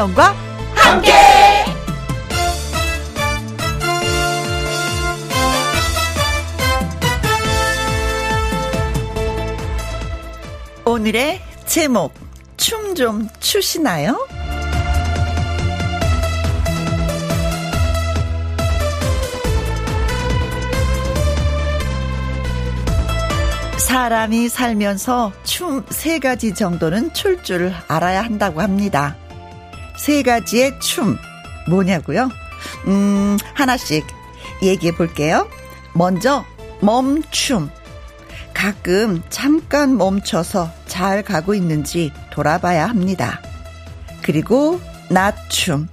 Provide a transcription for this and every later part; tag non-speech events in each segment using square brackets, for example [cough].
김혜영과 함께. 오늘의 제목 춤 좀 추시나요? 사람이 살면서 춤 세 가지 정도는 출 줄 알아야 한다고 합니다. 세 가지의 춤 뭐냐고요? 음, 하나씩 얘기해 볼게요. 먼저 멈춤. 가끔 잠깐 멈춰서 잘 가고 있는지 돌아봐야 합니다. 그리고 낮춤.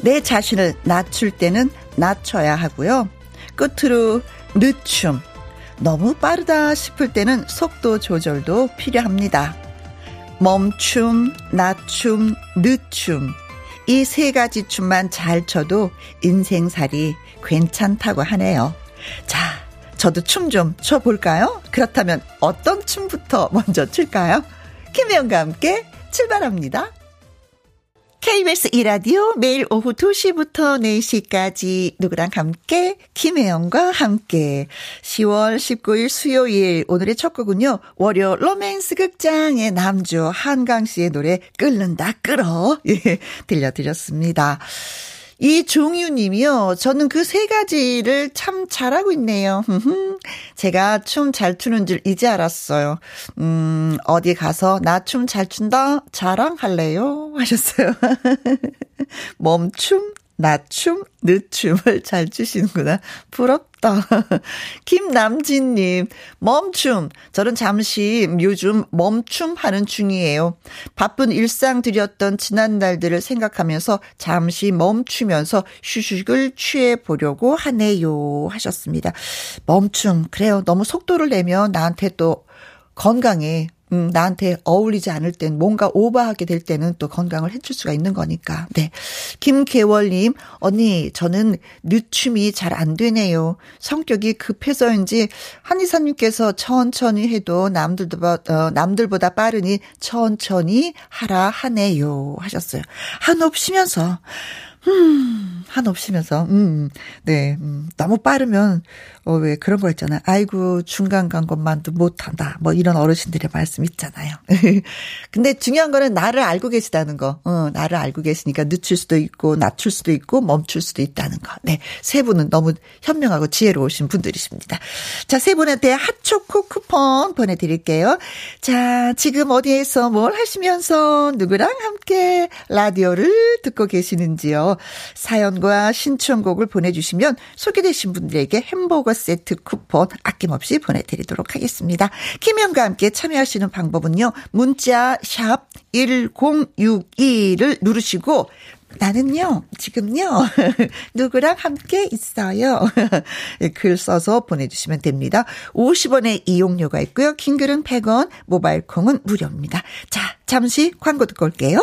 내 자신을 낮출 때는 낮춰야 하고요. 끝으로 늦춤. 너무 빠르다 싶을 때는 속도 조절도 필요합니다. 멈춤, 낮춤, 늦춤. 이 세 가지 춤만 잘 춰도 인생살이 괜찮다고 하네요. 자, 저도 춤 좀 춰볼까요? 그렇다면 어떤 춤부터 먼저 출까요? 김혜영과 함께 출발합니다. KBS 이라디오 매일 오후 2시부터 4시까지 누구랑 함께 김혜영과 함께 10월 19일 수요일 오늘의 첫 곡은요. 월요 로맨스 극장의 남주 한강 씨의 노래 끓는다 끓어 [laughs] 예, 들려드렸습니다. 이종유 님이요. 저는 그 세 가지를 참 잘하고 있네요. 제가 춤 잘 추는 줄 이제 알았어요. 음, 어디 가서 나 춤 잘 춘다 자랑할래요? 하셨어요. [laughs] 멈춤, 낮춤, 늦춤을 [laughs] 잘 추시는구나. 부럽다. [laughs] 김남진님, 멈춤. 저는 잠시 요즘 멈춤 하는 중이에요. 바쁜 일상 들였던 지난날들을 생각하면서 잠시 멈추면서 휴식을 취해 보려고 하네요. 하셨습니다. 멈춤. 그래요. 너무 속도를 내면 나한테 또 건강에 음, 나한테 어울리지 않을 땐 뭔가 오버하게 될 때는 또 건강을 해줄 수가 있는 거니까. 네. 김계월님, 언니, 저는 늦춤이 잘 안 되네요. 성격이 급해서인지 한의사님께서 천천히 해도 남들보다, 어, 남들보다 빠르니 천천히 하라 하네요. 하셨어요. 한없 쉬면서. 음, 한없 쉬면서, 음, 네, 음, 너무 빠르면, 어, 왜 그런 거 있잖아요. 아이고, 중간 간 것만도 못한다. 뭐 이런 어르신들의 말씀 있잖아요. [laughs] 근데 중요한 거는 나를 알고 계시다는 거. 어, 나를 알고 계시니까 늦출 수도 있고, 낮출 수도 있고, 멈출 수도 있다는 거. 네. 세 분은 너무 현명하고 지혜로우신 분들이십니다. 자, 세 분한테 핫초코 쿠폰 보내드릴게요. 자, 지금 어디에서 뭘 하시면서 누구랑 함께 라디오를 듣고 계시는지요. 사연과 신청곡을 보내주시면 소개되신 분들에게 햄버거 세트 쿠폰 아낌없이 보내드리도록 하겠습니다. 김현과 함께 참여하시는 방법은요. 문자 샵 1061을 누르시고 나는요, 지금요, [laughs] 누구랑 함께 있어요. [laughs] 글 써서 보내주시면 됩니다. 50원의 이용료가 있고요. 킹글은 100원, 모바일 콩은 무료입니다. 자, 잠시 광고 듣고 올게요.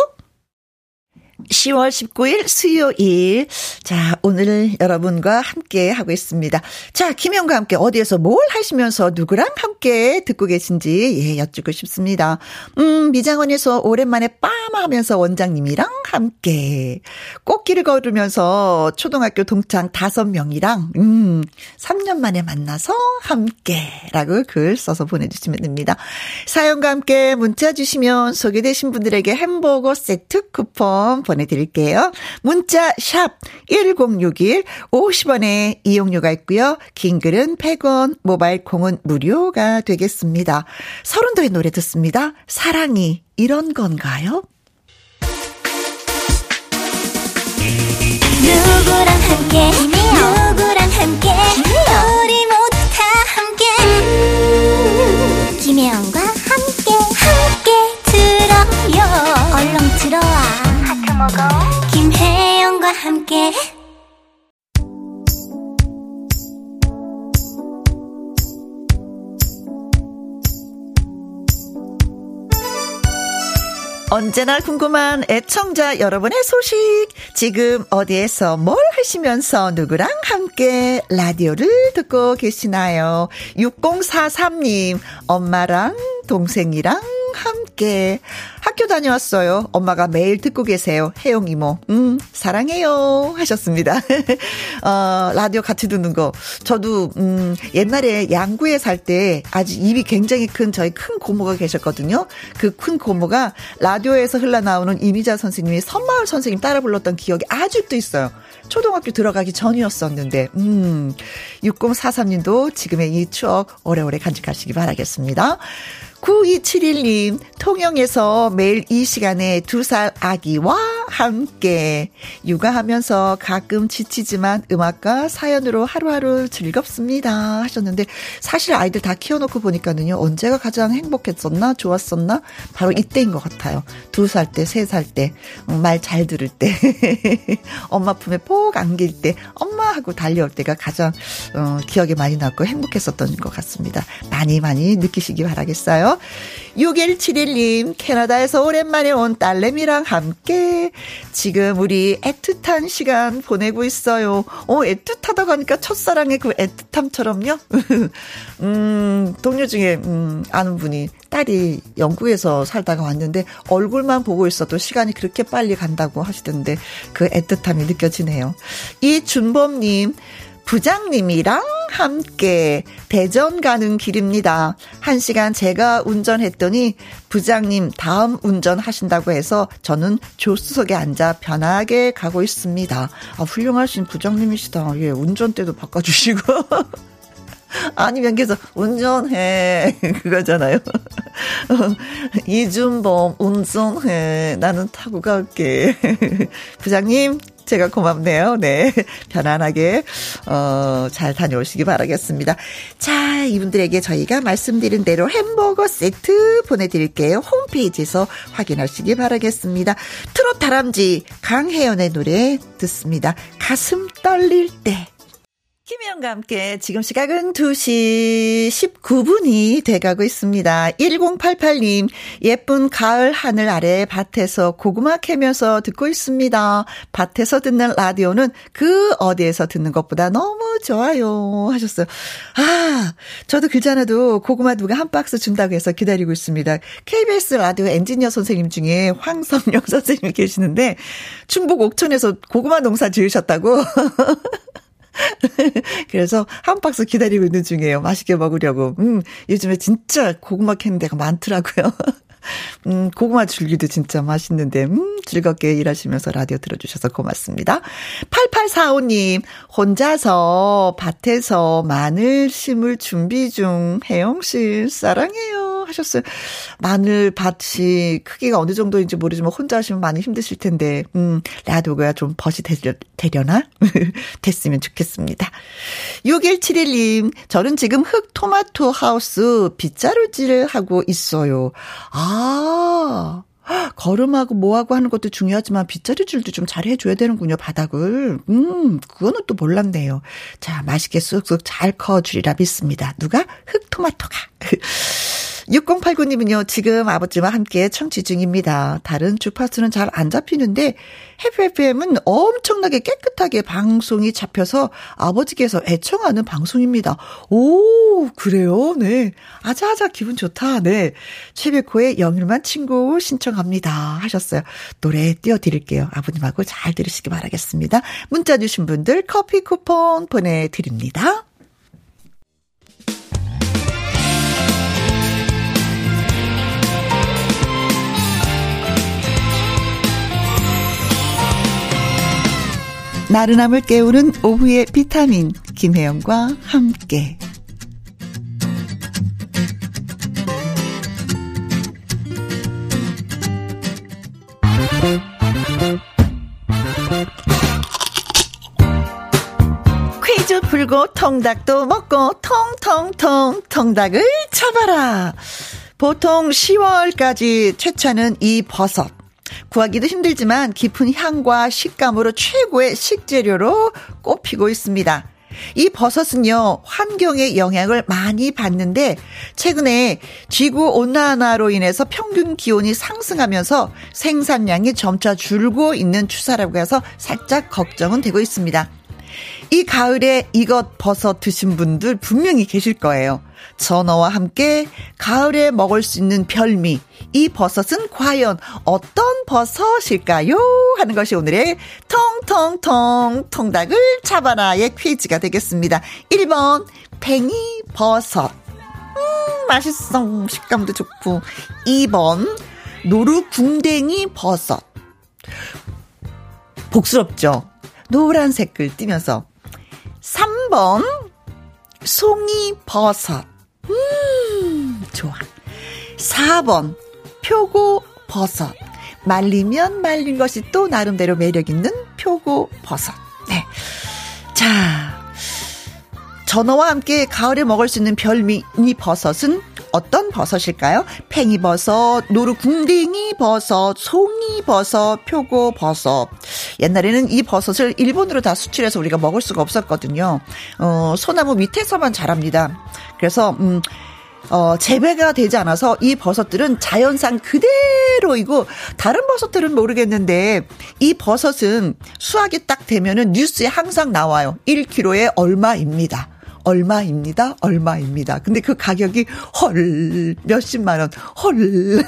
10월 19일 수요일. 자, 오늘 여러분과 함께 하고 있습니다. 자, 김영과 함께 어디에서 뭘 하시면서 누구랑 함께 듣고 계신지, 예, 여쭙고 싶습니다. 음, 미장원에서 오랜만에 빰 하면서 원장님이랑 함께. 꽃길을 걸으면서 초등학교 동창 다섯 명이랑, 음, 3년 만에 만나서 함께. 라고 글 써서 보내 주시면 됩니다. 사연과 함께 문자 주시면 소개되신 분들에게 햄버거 세트 쿠폰 보내드릴게요. 문자 샵 1061, 50원의 이용료가 있고요. 긴 글은 100원, 모바일 콩은 무료가 되겠습니다. 서른도의 노래 듣습니다. 사랑이 이런 건가요? 누구랑 함께 누구랑 함께 우리 모두 다 함께 음, 김혜영과 함께 함께 들어요 얼렁 들어와 먹어 김혜영과 함께 언제나 궁금한 애청자 여러분의 소식. 지금 어디에서 뭘 하시면서 누구랑 함께 라디오를 듣고 계시나요? 6043님, 엄마랑 동생이랑 함께. 학교 다녀왔어요. 엄마가 매일 듣고 계세요. 혜영 이모. 음, 사랑해요. 하셨습니다. [laughs] 어, 라디오 같이 듣는 거. 저도, 음, 옛날에 양구에 살 때 아직 입이 굉장히 큰 저희 큰 고모가 계셨거든요. 그 큰 고모가 라디오에서 흘러나오는 이미자 선생님이 선마을 선생님 따라 불렀던 기억이 아직도 있어요. 초등학교 들어가기 전이었었는데, 음, 6043님도 지금의 이 추억 오래오래 간직하시기 바라겠습니다. 9271님, 통영에서 매일 이 시간에 두 살 아기와 함께 육아하면서 가끔 지치지만 음악과 사연으로 하루하루 즐겁습니다 하셨는데 사실 아이들 다 키워놓고 보니까는요 언제가 가장 행복했었나 좋았었나? 바로 이때인 것 같아요. 두 살 때 세 살 때 말 잘 들을 때 [laughs] 엄마 품에 폭 안길 때 엄마 하고 달려올 때가 가장 어, 기억에 많이 남고 행복했었던 것 같습니다. 많이 많이 느끼시기 바라겠어요 6171님, 캐나다에서 오랜만에 온 딸내미랑 함께 지금 우리 애틋한 시간 보내고 있어요. 어, 애틋하다고 하니까 첫사랑의 그 애틋함처럼요. [laughs] 음, 동료 중에, 음, 아는 분이 딸이 영국에서 살다가 왔는데 얼굴만 보고 있어도 시간이 그렇게 빨리 간다고 하시던데 그 애틋함이 느껴지네요. 이준범님, 부장님이랑 함께 대전 가는 길입니다. 한 시간 제가 운전했더니 부장님 다음 운전하신다고 해서 저는 조수석에 앉아 편하게 가고 있습니다. 아, 훌륭하신 부장님이시다. 예, 운전대도 바꿔주시고. [laughs] 아니면 계속 운전해. [laughs] 그거잖아요. [laughs] 이준범 운전해. 나는 타고 갈게. 부장님 제가 고맙네요. 네. [laughs] 편안하게, 어, 잘 다녀오시기 바라겠습니다. 자, 이분들에게 저희가 말씀드린 대로 햄버거 세트 보내드릴게요. 홈페이지에서 확인하시기 바라겠습니다. 트롯 다람쥐 강혜연의 노래 듣습니다. 가슴 떨릴 때. 김혜영과 함께 지금 시각은 2시 19분이 돼가고 있습니다. 1088님, 예쁜 가을 하늘 아래 밭에서 고구마 캐면서 듣고 있습니다. 밭에서 듣는 라디오는 그 어디에서 듣는 것보다 너무 좋아요. 하셨어요. 아, 저도 그전에도 고구마 누가 한 박스 준다고 해서 기다리고 있습니다. KBS 라디오 엔지니어 선생님 중에 황성영 [laughs] 선생님이 계시는데, 충북 옥천에서 고구마 농사 지으셨다고. [laughs] [laughs] 그래서 한 박스 기다리고 있는 중이에요. 맛있게 먹으려고. 음, 요즘에 진짜 고구마 캐는 데가 많더라고요. [laughs] [laughs] 음, 고구마 줄기도 진짜 맛있는데, 음, 즐겁게 일하시면서 라디오 들어주셔서 고맙습니다. 8845님, 혼자서 밭에서 마늘 심을 준비 중, 혜영씨, 사랑해요. 하셨어요. 마늘 밭이 크기가 어느 정도인지 모르지만 혼자 하시면 많이 힘드실 텐데, 음, 라디오가 좀 벗이 되려, 되려나? [laughs] 됐으면 좋겠습니다. 6171님, 저는 지금 흑 토마토 하우스 빗자루질을 하고 있어요. 아, 걸음하고 뭐하고 하는 것도 중요하지만 빗자루질도 좀 잘 해줘야 되는군요, 바닥을. 음, 그거는 또 몰랐네요. 자, 맛있게 쑥쑥 잘 커주리라 믿습니다. 누가? 흑토마토가. [laughs] 6089님은요, 지금 아버지와 함께 청취 중입니다. 다른 주파수는 잘 안 잡히는데, 해피FM은 엄청나게 깨끗하게 방송이 잡혀서 아버지께서 애청하는 방송입니다. 오, 그래요? 네. 아자아자 기분 좋다. 네. 최백호의 영일만 친구 신청합니다. 하셨어요. 노래 띄워드릴게요. 아버님하고 잘 들으시기 바라겠습니다. 문자 주신 분들 커피 쿠폰 보내드립니다. 나른함을 깨우는 오후의 비타민 김혜영과 함께 퀴즈 풀고 통닭도 먹고 통통통 통닭을 쳐봐라. 보통 10월까지 최차는 이 버섯. 구하기도 힘들지만 깊은 향과 식감으로 최고의 식재료로 꼽히고 있습니다. 이 버섯은요, 환경의 영향을 많이 받는데, 최근에 지구 온난화로 인해서 평균 기온이 상승하면서 생산량이 점차 줄고 있는 추세라고 해서 살짝 걱정은 되고 있습니다. 이 가을에 이것 버섯 드신 분들 분명히 계실 거예요. 전어와 함께 가을에 먹을 수 있는 별미. 이 버섯은 과연 어떤 버섯일까요? 하는 것이 오늘의 통통통 통닭을 잡아라의 퀴즈가 되겠습니다. 1번 팽이 버섯. 음, 맛있어. 식감도 좋고. 2번 노루 궁뎅이 버섯. 복스럽죠? 노란색을 띠면서. 3번 송이 버섯. 음, 좋아. 4번 표고 버섯. 말리면 말린 것이 또 나름대로 매력 있는 표고 버섯. 네. 자. 전어와 함께 가을에 먹을 수 있는 별미 버섯은 어떤 버섯일까요? 팽이버섯, 노루궁뎅이 버섯, 송이버섯, 표고버섯. 옛날에는 이 버섯을 일본으로 다 수출해서 우리가 먹을 수가 없었거든요. 어, 소나무 밑에서만 자랍니다. 그래서, 음, 어, 재배가 되지 않아서 이 버섯들은 자연산 그대로이고 다른 버섯들은 모르겠는데 이 버섯은 수확이 딱 되면은 뉴스에 항상 나와요. 1kg에 얼마입니다. 얼마입니다. 얼마입니다. 근데 그 가격이 헐 몇십만 원. 헐. [laughs]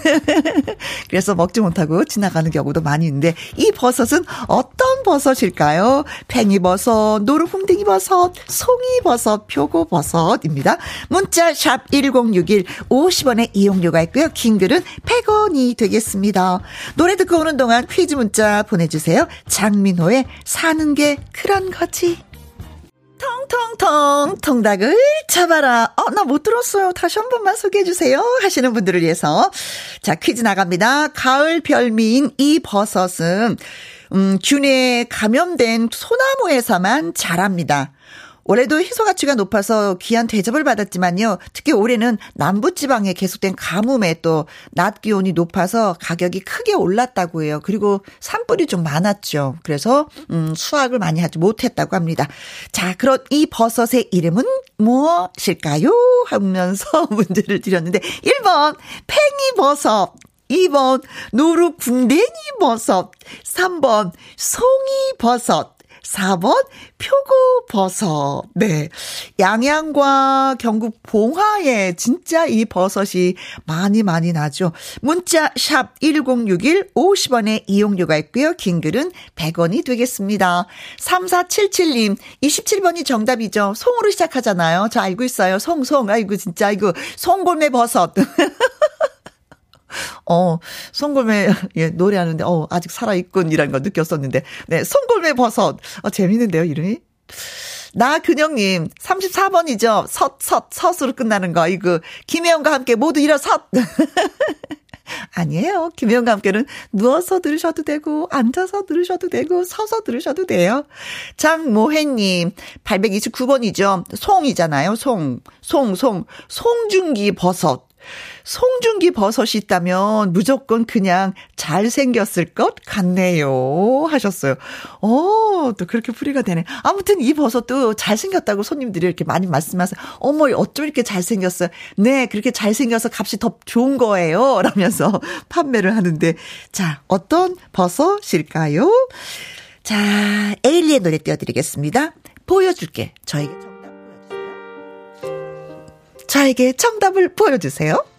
그래서 먹지 못하고 지나가는 경우도 많이 있는데 이 버섯은 어떤 버섯일까요? 팽이버섯, 노루궁뎅이버섯, 송이버섯, 표고버섯입니다. 문자 샵 1061 50원의 이용료가 있고요. 긴 글은 100원이 되겠습니다. 노래 듣고 오는 동안 퀴즈 문자 보내주세요. 장민호의 사는 게 그런 거지. 통통통 통닭을 잡아라. 어, 나 못 들었어요. 다시 한 번만 소개해 주세요. 하시는 분들을 위해서. 자, 퀴즈 나갑니다. 가을 별미인 이 버섯은 음, 균에 감염된 소나무에서만 자랍니다. 올해도 희소 가치가 높아서 귀한 대접을 받았지만요. 특히 올해는 남부 지방에 계속된 가뭄에 또 낮 기온이 높아서 가격이 크게 올랐다고 해요. 그리고 산불이 좀 많았죠. 그래서 음, 수확을 많이 하지 못했다고 합니다. 자, 그럼 이 버섯의 이름은 무엇일까요? 하면서 [laughs] 문제를 드렸는데 1번 팽이버섯 2번 노루 궁뎅이 버섯, 3번 송이 버섯, 4번 표고버섯. 네. 양양과 경북 봉화에 진짜 이 버섯이 많이 많이 나죠. 문자 샵 1061 50원의 이용료가 있고요. 긴 글은 100원이 되겠습니다. 3477님 27번이 정답이죠. 송으로 시작하잖아요. 저 알고 있어요. 송송. 아이고 진짜 아이고 송골매 버섯. [laughs] 어, 송골매, [laughs] 예, 노래하는데, 어, 아직 살아있군이라는 걸 느꼈었는데, 네, 송골매 버섯. 어, 재밌는데요, 이름이? 나근영님, 34번이죠. 섰, 섰, 섰으로 끝나는 거. 이거, 김혜영과 함께 모두 일어섰! [laughs] 아니에요. 김혜영과 함께는 누워서 들으셔도 되고, 앉아서 들으셔도 되고, 서서 들으셔도 돼요. 장모혜님, 829번이죠. 송이잖아요. 송, 송, 송. 송중기 버섯. 송중기 버섯이 있다면 무조건 그냥 잘생겼을 것 같네요. 하셨어요. 어, 또 그렇게 풀이가 되네. 아무튼 이 버섯도 잘생겼다고 손님들이 이렇게 많이 말씀하세요. 어머, 어쩜 이렇게 잘생겼어요. 네, 그렇게 잘생겨서 값이 더 좋은 거예요. [laughs] 라면서 판매를 하는데. 자, 어떤 버섯일까요? 자, 에일리의 노래 띄워드리겠습니다. 보여줄게. 저에게 정답 보여주세요. 저에게 정답을 보여주세요.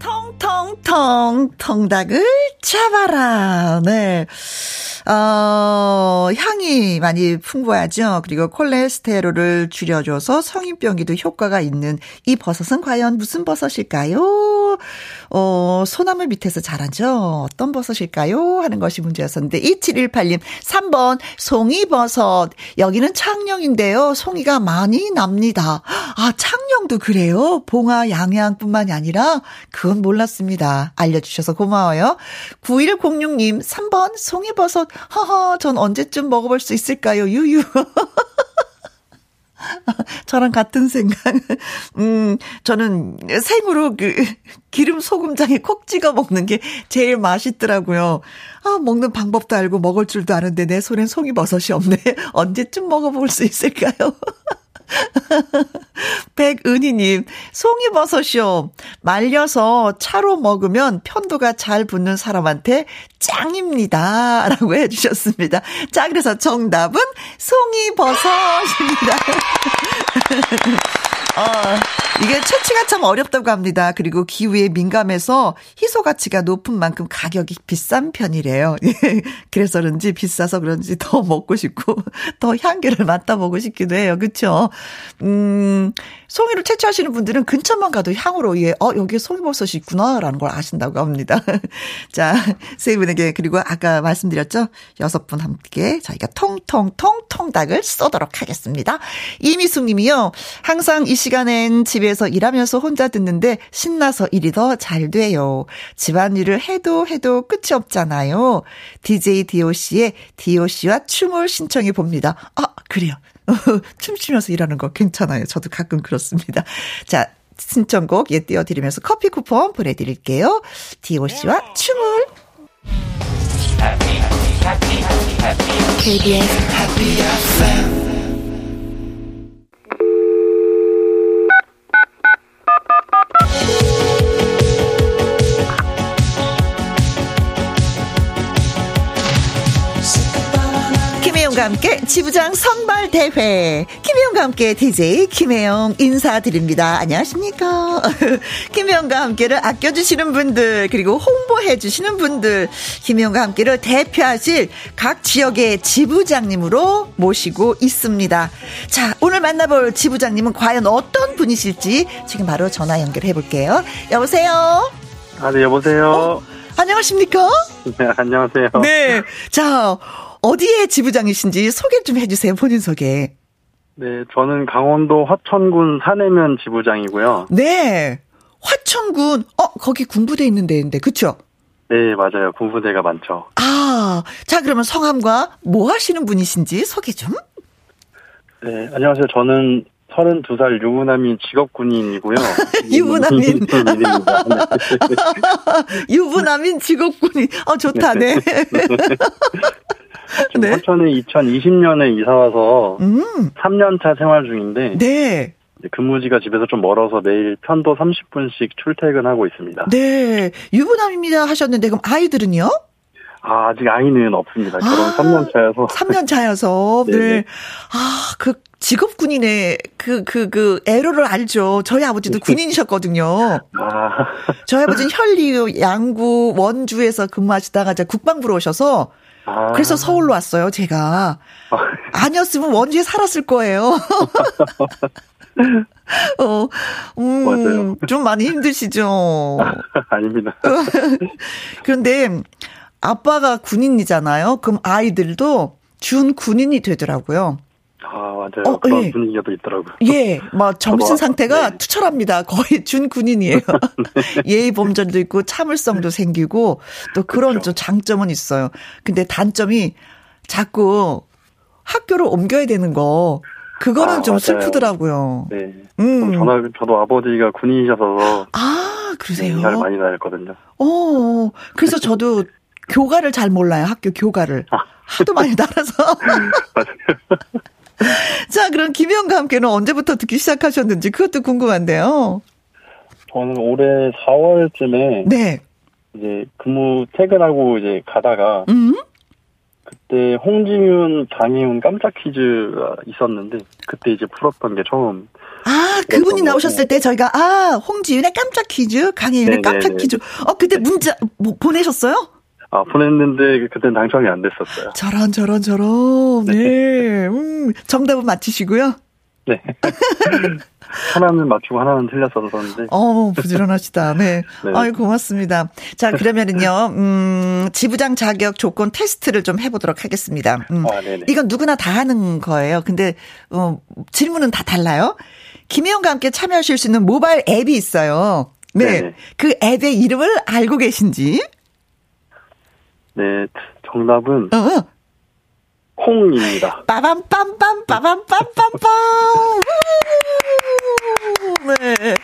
통통통 통닭을 잡아라. 네. 어, 향이 많이 풍부하죠. 그리고 콜레스테롤을 줄여줘서 성인병에도 효과가 있는 이 버섯은 과연 무슨 버섯일까요? 어, 소나무 밑에서 자라죠. 어떤 버섯일까요? 하는 것이 문제였었는데 2718님 3번 송이버섯. 여기는 창녕인데요. 송이가 많이 납니다. 아, 창 녕도 그래요? 봉화 양양뿐만이 아니라 그건 몰랐습니다. 알려주셔서 고마워요. 9106님 3번 송이버섯. 허허, 전 언제쯤 먹어볼 수 있을까요? 유유. [laughs] 저랑 같은 생각. 음, 저는 생으로 그 기름 소금장에 콕 찍어 먹는 게 제일 맛있더라고요. 아, 먹는 방법도 알고 먹을 줄도 아는데 내 손엔 송이버섯이 없네. [laughs] 언제쯤 먹어볼 수 있을까요? [laughs] [laughs] 백은희님, 송이버섯이요. 말려서 차로 먹으면 편도가 잘 붙는 사람한테 짱입니다. [laughs] 라고 해주셨습니다. 자, 그래서 정답은 송이버섯입니다. [laughs] 어, 이게 채취가 참 어렵다고 합니다. 그리고 기후에 민감해서 희소 가치가 높은 만큼 가격이 비싼 편이래요. [laughs] 그래서 그런지 비싸서 그런지 더 먹고 싶고 [laughs] 더 향기를 맡아보고 싶기도 해요. 그렇죠? 음, 송이를 채취하시는 분들은 근처만 가도 향으로 예, 어 여기에 송이버섯이 있구나라는 걸 아신다고 합니다. [laughs] 자, 세 분에게 그리고 아까 말씀드렸죠? 여섯 분 함께 저희가 통통통 통닭을 쏘도록 하겠습니다. 이미숙 님이요. 항상 이 시간엔 집에서 일하면서 혼자 듣는데 신나서 일이 더 잘 돼요. 집안일을 해도 해도 끝이 없잖아요. DJ DOC의 DOC와 춤을 신청해 봅니다. 아, 그래요. 춤추면서 일하는 거 괜찮아요. 저도 가끔 그렇습니다. 자, 신청곡 예 띄워드리면서 커피 쿠폰 보내드릴게요. DOC와 춤을. KBS 김혜영과 함께 지부장 선발 대회. 김혜영과 함께 DJ 김혜영 인사드립니다. 안녕하십니까. [laughs] 김혜영과 함께를 아껴주시는 분들, 그리고 홍보해주시는 분들, 김혜영과 함께를 대표하실 각 지역의 지부장님으로 모시고 있습니다. 자, 오늘 만나볼 지부장님은 과연 어떤 분이실지 지금 바로 전화 연결해 볼게요. 여보세요? 아, 네, 여보세요? 어? 안녕하십니까? 네, 안녕하세요. 네. 자, 어디에 지부장이신지 소개 좀 해주세요. 본인 소개. 네, 저는 강원도 화천군 사내면 지부장이고요. 네. 화천군, 어, 거기 군부대 있는 데인데, 그쵸? 네, 맞아요. 군부대가 많죠. 아, 자, 그러면 성함과 뭐 하시는 분이신지 소개 좀? 네, 안녕하세요. 저는 32살 유부남인 직업 군인이고요. [laughs] 유부남인. [laughs] 유부남인 직업 군인. 어, 좋다, 네. 지금 [laughs] 네. 화천에 2020년에 이사 와서 음. 3년차 생활 중인데 네. 근무지가 집에서 좀 멀어서 매일 편도 30분씩 출퇴근하고 있습니다. 네. 유부남입니다 하셨는데 그럼 아이들은요? 아, 아직 아이는 없습니다. 결혼 아, 3년 차여서. 3년 차여서. [laughs] 네. 네. 아, 그 직업 군인의 그, 그, 그, 에러를 알죠. 저희 아버지도 네. 군인이셨거든요. 아. 저희 아버지는 현리, 양구, 원주에서 근무하시다가 이제 국방부로 오셔서 아. 그래서 서울로 왔어요, 제가. 아. 아니었으면 원주에 살았을 거예요. [laughs] 어, 음, 맞아요. 좀 많이 힘드시죠? [laughs] 아닙니다. 그런데 아빠가 군인이잖아요. 그럼 아이들도 준 군인이 되더라고요. 아, 맞아요. 어, 그런 예. 분위기가 있더라고요. 예, 막 정신 상태가 네. 투철합니다. 거의 준 군인이에요. [laughs] 네. 예의 범절도 있고 참을성도 생기고 또 그런 그렇죠. 좀 장점은 있어요. 근데 단점이 자꾸 학교를 옮겨야 되는 거. 그거는 아, 좀 맞아요. 슬프더라고요. 네. 음. 전화, 저도 아버지가 군인이셔서. 아, 그러세요? 잘 많이 다녔거든요. 어, 그래서 저도 교가를 잘 몰라요. 학교 교가를. 아. 하도 많이 달아서. [laughs] 자, 그럼 김영과 함께는 언제부터 듣기 시작하셨는지 그것도 궁금한데요. 저는 올해 4월쯤에 네. 이제 근무 퇴근하고 이제 가다가 음? 그때 홍지윤, 강희훈 깜짝 퀴즈가 있었는데 그때 이제 풀었던 게 처음. 아, 그분이 나오셨을 때 저희가 아, 홍지윤의 깜짝 퀴즈, 강희윤의 깜짝 퀴즈. 어, 그때 문자 뭐 보내셨어요? 아, 보냈는데 그때는 당첨이 안 됐었어요. 저런 저런 저런. 네. 네. 음, 정답은 맞히시고요. 네. [laughs] 하나는 맞추고 하나는 틀렸었는데. 어, 부지런하시다. 네. [laughs] 네. 아유, 고맙습니다. 자, 그러면은요, 음, 지부장 자격 조건 테스트를 좀 해보도록 하겠습니다. 음, 아. 이건 누구나 다 하는 거예요. 근데, 어, 질문은 다 달라요. 김혜영과 함께 참여하실 수 있는 모바일 앱이 있어요. 네. 네네. 그 앱의 이름을 알고 계신지? 네, 정답은 어, 어. 콩입니다. 빠밤빰빰 빠밤빰빰빰. 네.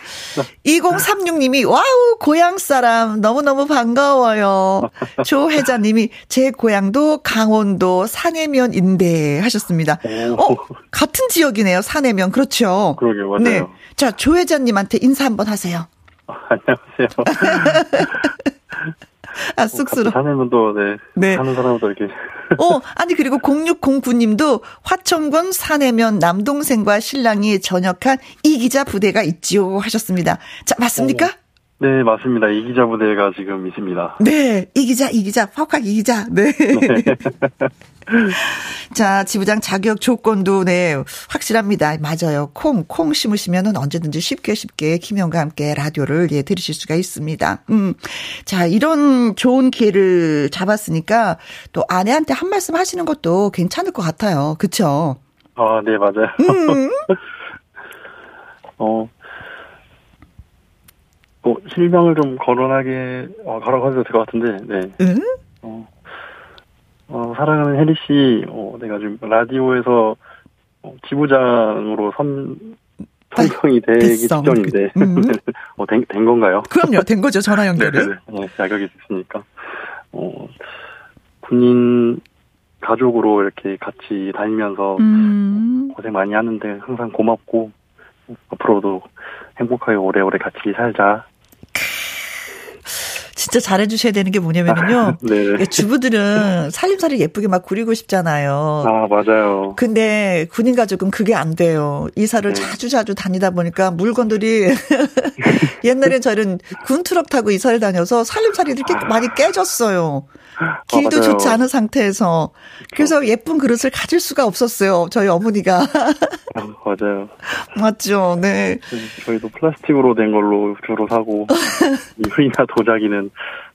2036님이, 와우, 고향 사람, 너무너무 반가워요. 조혜자님이, 제 고향도 강원도 사내면인데 하셨습니다. 어, 같은 지역이네요, 사내면. 그렇죠. 그러게요, 맞아요. 네. 자, 조혜자님한테 인사 한번 하세요. 안녕하세요. [laughs] 아, 쑥스러워. 사는 도 네. 네. 사는 사람도 이렇게. 어, [laughs] 아니, 그리고 0609님도 화천군 사내면 남동생과 신랑이 전역한 이기자 부대가 있지요 하셨습니다. 자, 맞습니까? 어. 네, 맞습니다. 이기자 부대가 지금 있습니다. 네, 이기자, 이기자, 팍팍 이기자. 네. 네. [laughs] 자, 지부장 자격 조건도 네, 확실합니다. 맞아요. 콩, 콩 심으시면은 언제든지 쉽게 쉽게 김영과 함께 라디오를 예, 들으실 수가 있습니다. 음. 자, 이런 좋은 기회를 잡았으니까 또 아내한테 한 말씀 하시는 것도 괜찮을 것 같아요. 그쵸? 아, 네, 맞아요. 음. [laughs] 어, 뭐, 실명을 좀 거론하게, 어, 걸어가도 될 것 같은데, 네. 응? 어, 어, 사랑하는 혜리 씨, 어, 내가 지금 라디오에서 어, 지부장으로 선, 선정이 되기 됐어. 직전인데, 음. [laughs] 어, 된, 된 건가요? 그럼요, 된 거죠, 전화 연결은. 네, 네, 네, 자격이 됐으니까. 어, 군인 가족으로 이렇게 같이 다니면서 음. 고생 많이 하는데 항상 고맙고, 앞으로도 행복하게 오래오래 같이 살자. 진짜 잘해주셔야 되는 게 뭐냐면요. [laughs] 네. 주부들은 살림살이 예쁘게 막 구리고 싶잖아요. 아, 맞아요. 근데 군인 가족은 그게 안 돼요. 이사를 네. 자주 자주 다니다 보니까 물건들이 [laughs] 옛날엔 저는 군 트럭 타고 이사를 다녀서 살림살이 이렇게 아. 많이 깨졌어요. 길도 아, 좋지 않은 상태에서. 그래서 예쁜 그릇을 가질 수가 없었어요. 저희 어머니가. 아, 맞아요. [laughs] 맞죠, 네. 저희도 플라스틱으로 된 걸로 주로 사고, [laughs] 유리나 도자기는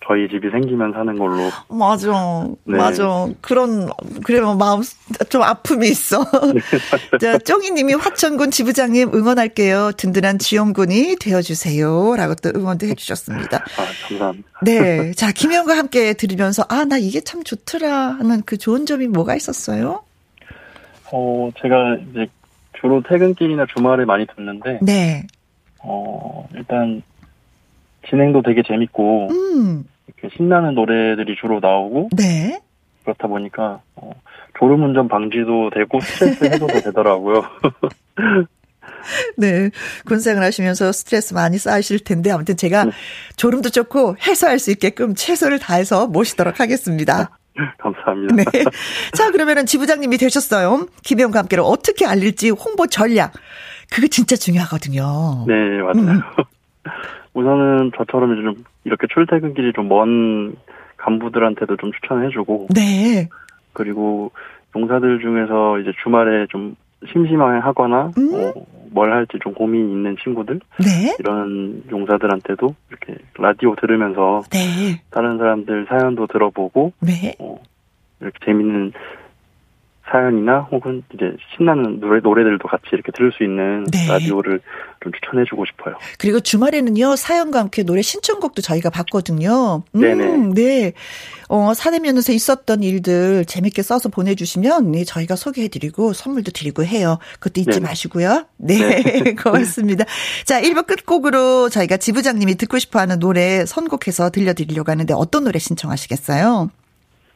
저희 집이 생기면 사는 걸로. 맞아. 네. 맞아. 그런, 그래면 뭐 마음 좀 아픔이 있어. 네, [laughs] 자, 쫑이님이 화천군 지부장님 응원할게요. 든든한 지원군이 되어주세요. 라고 또 응원도 해주셨습니다. 아, 감사합니다. 네. 자, 김영과 함께 들으면서, 아, 나 이게 참 좋더라 하는 그 좋은 점이 뭐가 있었어요? 어, 제가 이제 주로 퇴근길이나 주말에 많이 듣는데. 네. 어, 일단, 진행도 되게 재밌고, 음. 신나는 노래들이 주로 나오고, 네. 그렇다 보니까, 어, 졸음운전 방지도 되고, 스트레스 해소도 [laughs] 되더라고요. 네. 군생을 하시면서 스트레스 많이 쌓으실 텐데, 아무튼 제가 네. 졸음도 좋고 해소할 수 있게끔 최선을 다해서 모시도록 하겠습니다. [laughs] 감사합니다. 네. 자, 그러면은 지부장님이 되셨어요. 김영과 함께를 어떻게 알릴지 홍보 전략. 그게 진짜 중요하거든요. 네, 맞아요. 음. [laughs] 우선은 저처럼 좀 이렇게 출퇴근 길이 좀 먼 간부들한테도 좀 추천해주고. 네. 그리고 용사들 중에서 이제 주말에 좀 심심해하거나 음? 뭐, 뭘 할지 좀 고민 있는 친구들 네. 이런 용사들한테도 이렇게 라디오 들으면서 네. 다른 사람들 사연도 들어보고 네. 어, 이렇게 재밌는 사연이나 혹은 이제 신나는 노래 노래들도 같이 이렇게 들을 수 있는 네. 라디오를 좀 추천해주고 싶어요. 그리고 주말에는요 사연과 함께 노래 신청곡도 저희가 받거든요. 음, 네네. 네. 어 사내면에서 있었던 일들 재밌게 써서 보내주시면 네, 저희가 소개해드리고 선물도 드리고 해요. 그것도 잊지 네네. 마시고요. 네, 네. [laughs] 고맙습니다. 자 1부 끝곡으로 저희가 지부장님이 듣고 싶어하는 노래 선곡해서 들려드리려고 하는데 어떤 노래 신청하시겠어요?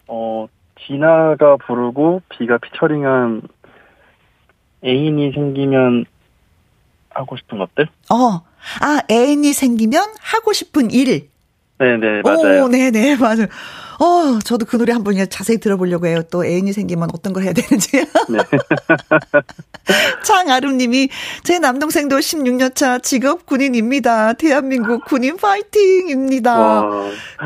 어 디나가 부르고 비가 피처링한 애인이 생기면 하고 싶은 것들? 어, 아 애인이 생기면 하고 싶은 일. 네네 맞아요. 오, 네네 맞아요. 어, 저도 그 노래 한번 자세히 들어보려고 해요. 또 애인이 생기면 어떤 걸 해야 되는지. 네. [laughs] 창아름님이 제 남동생도 16년 차 직업 군인입니다. 대한민국 군인 파이팅입니다.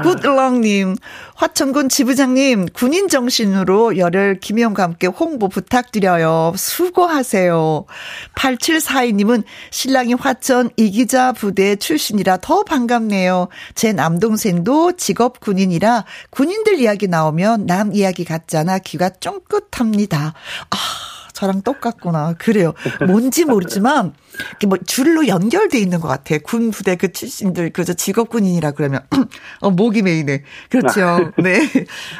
굿럭님, 화천군 지부장님, 군인 정신으로 열혈 김영과 함께 홍보 부탁드려요. 수고하세요. 8742님은 신랑이 화천 이기자 부대 출신이라 더 반갑네요. 제 남동생도 직업 군인이라 군인들 이야기 나오면 남 이야기 같잖아. 귀가 쫑긋합니다. 아, 저랑 똑같구나. 그래요. 뭔지 모르지만 뭐 줄로 연결돼 있는 것 같아. 군 부대 그 출신들 그저 직업군인이라 그러면 [clears throat] 어 목이 메이네. 그렇죠. [laughs] 네.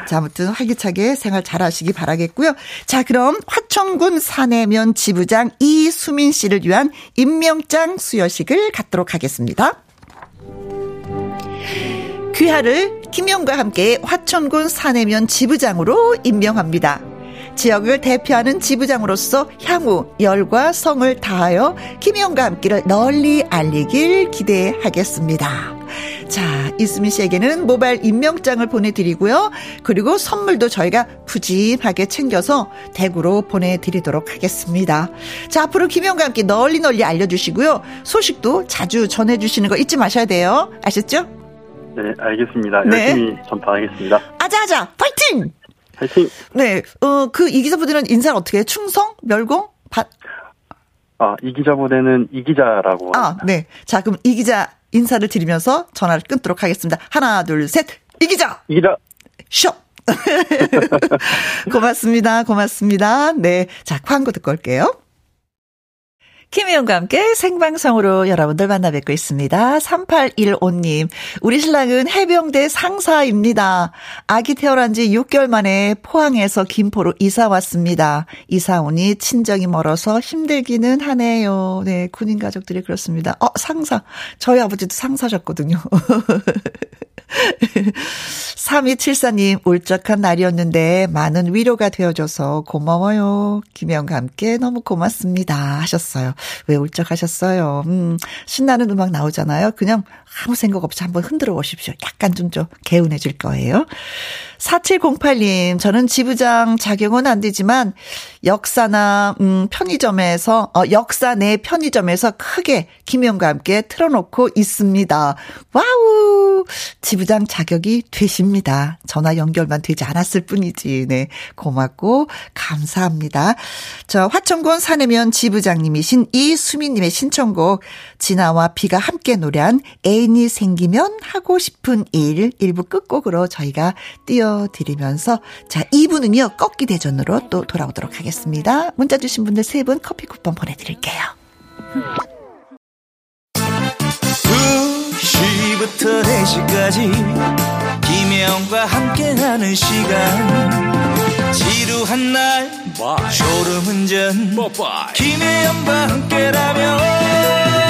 자 아무튼 활기차게 생활 잘하시기 바라겠고요. 자 그럼 화천군 사내면 지부장 이수민 씨를 위한 임명장 수여식을 갖도록 하겠습니다. 귀하를 김영과 함께 화천군 사내면 지부장으로 임명합니다. 지역을 대표하는 지부장으로서 향후 열과 성을 다하여 김영과 함께를 널리 알리길 기대하겠습니다. 자, 이수민 씨에게는 모바일 임명장을 보내드리고요. 그리고 선물도 저희가 푸짐하게 챙겨서 대구로 보내드리도록 하겠습니다. 자, 앞으로 김영과 함께 널리 널리 알려주시고요. 소식도 자주 전해주시는 거 잊지 마셔야 돼요. 아셨죠? 네, 알겠습니다. 네. 열심히 전파하겠습니다. 아자아자, 파이팅! 파이팅! 네, 어, 그 이 기자부대는 인사를 어떻게 해? 충성? 멸공? 바... 아, 이 기자부대는 이 기자라고. 아, 네. 자, 그럼 이 기자 인사를 드리면서 전화를 끊도록 하겠습니다. 하나, 둘, 셋. 이 기자! 이 기자! 쇼! [laughs] 고맙습니다. 고맙습니다. 네. 자, 광고 듣고 올게요. 김희영과 함께 생방송으로 여러분들 만나 뵙고 있습니다. 3815님, 우리 신랑은 해병대 상사입니다. 아기 태어난 지 6개월 만에 포항에서 김포로 이사 왔습니다. 이사 오니 친정이 멀어서 힘들기는 하네요. 네, 군인 가족들이 그렇습니다. 어, 상사. 저희 아버지도 상사셨거든요. [laughs] 3274님, 울적한 날이었는데 많은 위로가 되어줘서 고마워요. 김영과 함께 너무 고맙습니다. 하셨어요. 왜 울적하셨어요? 음, 신나는 음악 나오잖아요. 그냥 아무 생각 없이 한번 흔들어 보십시오. 약간 좀, 좀 개운해질 거예요. 4708님, 저는 지부장 자격은 안 되지만 역사나, 음, 편의점에서, 어, 역사 내 편의점에서 크게 김영과 함께 틀어놓고 있습니다. 와우! 지부장 자격이 되십니다. 전화 연결만 되지 않았을 뿐이지. 네. 고맙고, 감사합니다. 저, 화천군 사내면 지부장님이신 이수민님의 신청곡, 지나와 비가 함께 노래한 애인이 생기면 하고 싶은 일, 일부 끝곡으로 저희가 띄워 드리면서 자 2부는요 꺾기 대전으로 또 돌아오도록 하겠습니다. 문자 주신 분들 세 분 커피 쿠폰 보내드릴게요. 2시부터 4시까지 김혜영과 함께하는 시간 지루한 날 Bye. 졸음운전 Bye. 김혜영과 함께라면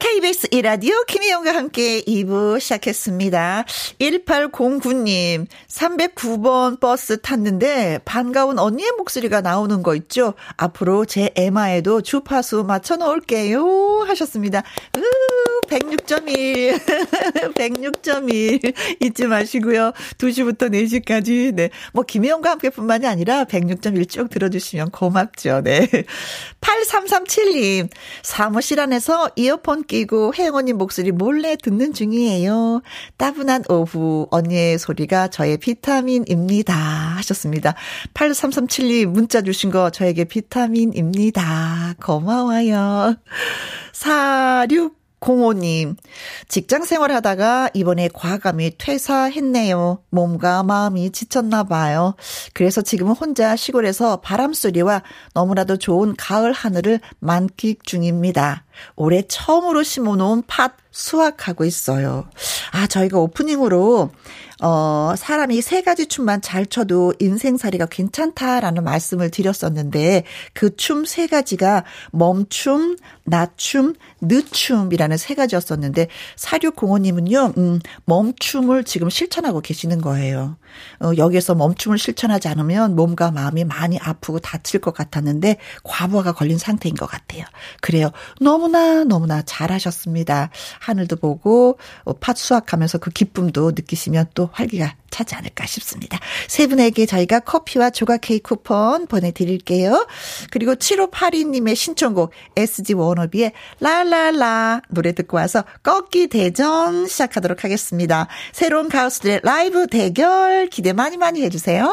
KBS 이라디오 김희영과 함께 2부 시작했습니다. 1809님, 309번 버스 탔는데 반가운 언니의 목소리가 나오는 거 있죠? 앞으로 제 에마에도 주파수 맞춰 놓을게요. 하셨습니다. 으 106.1. 106.1. [laughs] 잊지 마시고요. 2시부터 4시까지. 네. 뭐, 김혜영과 함께 뿐만이 아니라 106.1 쭉 들어주시면 고맙죠. 네. 8337님. 사무실 안에서 이어폰 끼고 혜영 언니 목소리 몰래 듣는 중이에요. 따분한 오후 언니의 소리가 저의 비타민입니다. 하셨습니다. 8337님 문자 주신 거 저에게 비타민입니다. 고마워요. 46 공호님, 직장 생활 하다가 이번에 과감히 퇴사했네요. 몸과 마음이 지쳤나 봐요. 그래서 지금은 혼자 시골에서 바람 소리와 너무나도 좋은 가을 하늘을 만끽 중입니다. 올해 처음으로 심어놓은 팥 수확하고 있어요. 아, 저희가 오프닝으로 어, 사람이 세 가지 춤만 잘 춰도 인생살이가 괜찮다라는 말씀을 드렸었는데 그 춤 세 가지가 멈춤, 낮춤, 늦춤이라는 세 가지였었는데 사육공원님은요, 음, 멈춤을 지금 실천하고 계시는 거예요. 어, 여기에서 멈춤을 실천하지 않으면 몸과 마음이 많이 아프고 다칠 것 같았는데 과부하가 걸린 상태인 것 같아요. 그래요. 너무 나 너무나 잘하셨습니다. 하늘도 보고 어, 팥 수확하면서 그 기쁨도 느끼시면 또 활기가 차지 않을까 싶습니다. 세 분에게 저희가 커피와 조각 케이크 쿠폰 보내드릴게요. 그리고 7582님의 신청곡 SG 워너비의 라라라 노래 듣고 와서 꺾기 대전 시작하도록 하겠습니다. 새로운 가수들의 라이브 대결 기대 많이 많이 해주세요.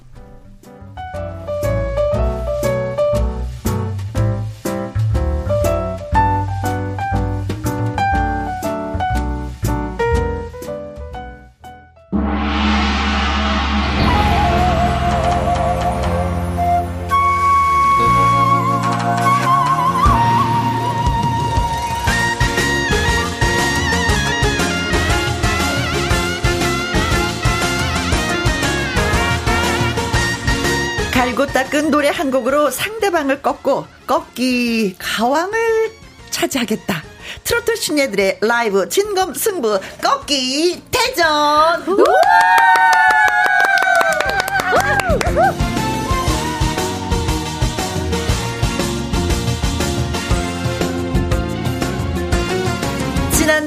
닦은 노래 한 곡으로 상대방을 꺾고 꺾기 가왕을 차지하겠다. 트로트 신예들의 라이브 진검 승부 꺾기 대전.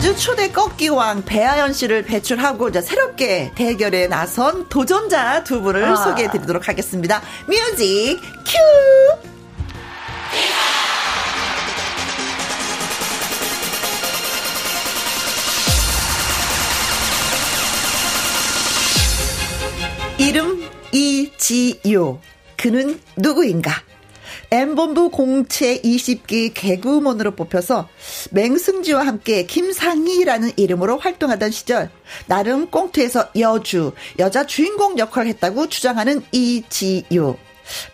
지난주 초대 꺾기왕 배아연 씨를 배출하고 이제 새롭게 대결에 나선 도전자 두 분을 아. 소개해 드리도록 하겠습니다. 뮤직 큐! 이름 이지요. 그는 누구인가? M본부 공채 20기 개그우먼으로 뽑혀서 맹승지와 함께 김상희라는 이름으로 활동하던 시절 나름 꽁트에서 여주, 여자 주인공 역할을 했다고 주장하는 이지유.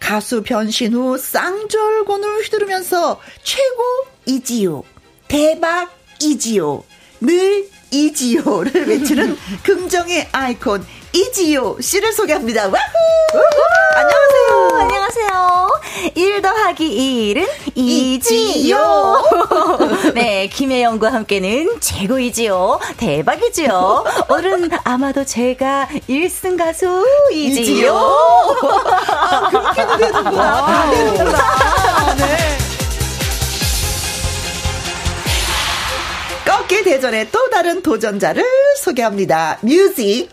가수 변신 후 쌍절곤을 휘두르면서 최고 이지요. 대박 이지요. 늘 이지요를 외치는 [laughs] 긍정의 아이콘 이지요 씨를 소개합니다. 와후! 안녕하세요. 안녕하세요. 1 더하기 1은 이지요. [laughs] 네, 김혜영과 함께는 최고이지요. 대박이지요. 오늘은 아마도 제가 1승 가수 이지요. 아, 그렇게도 되는구나. 되는구나. 네. 꺾기 대전의 또 다른 도전자를 소개합니다. 뮤직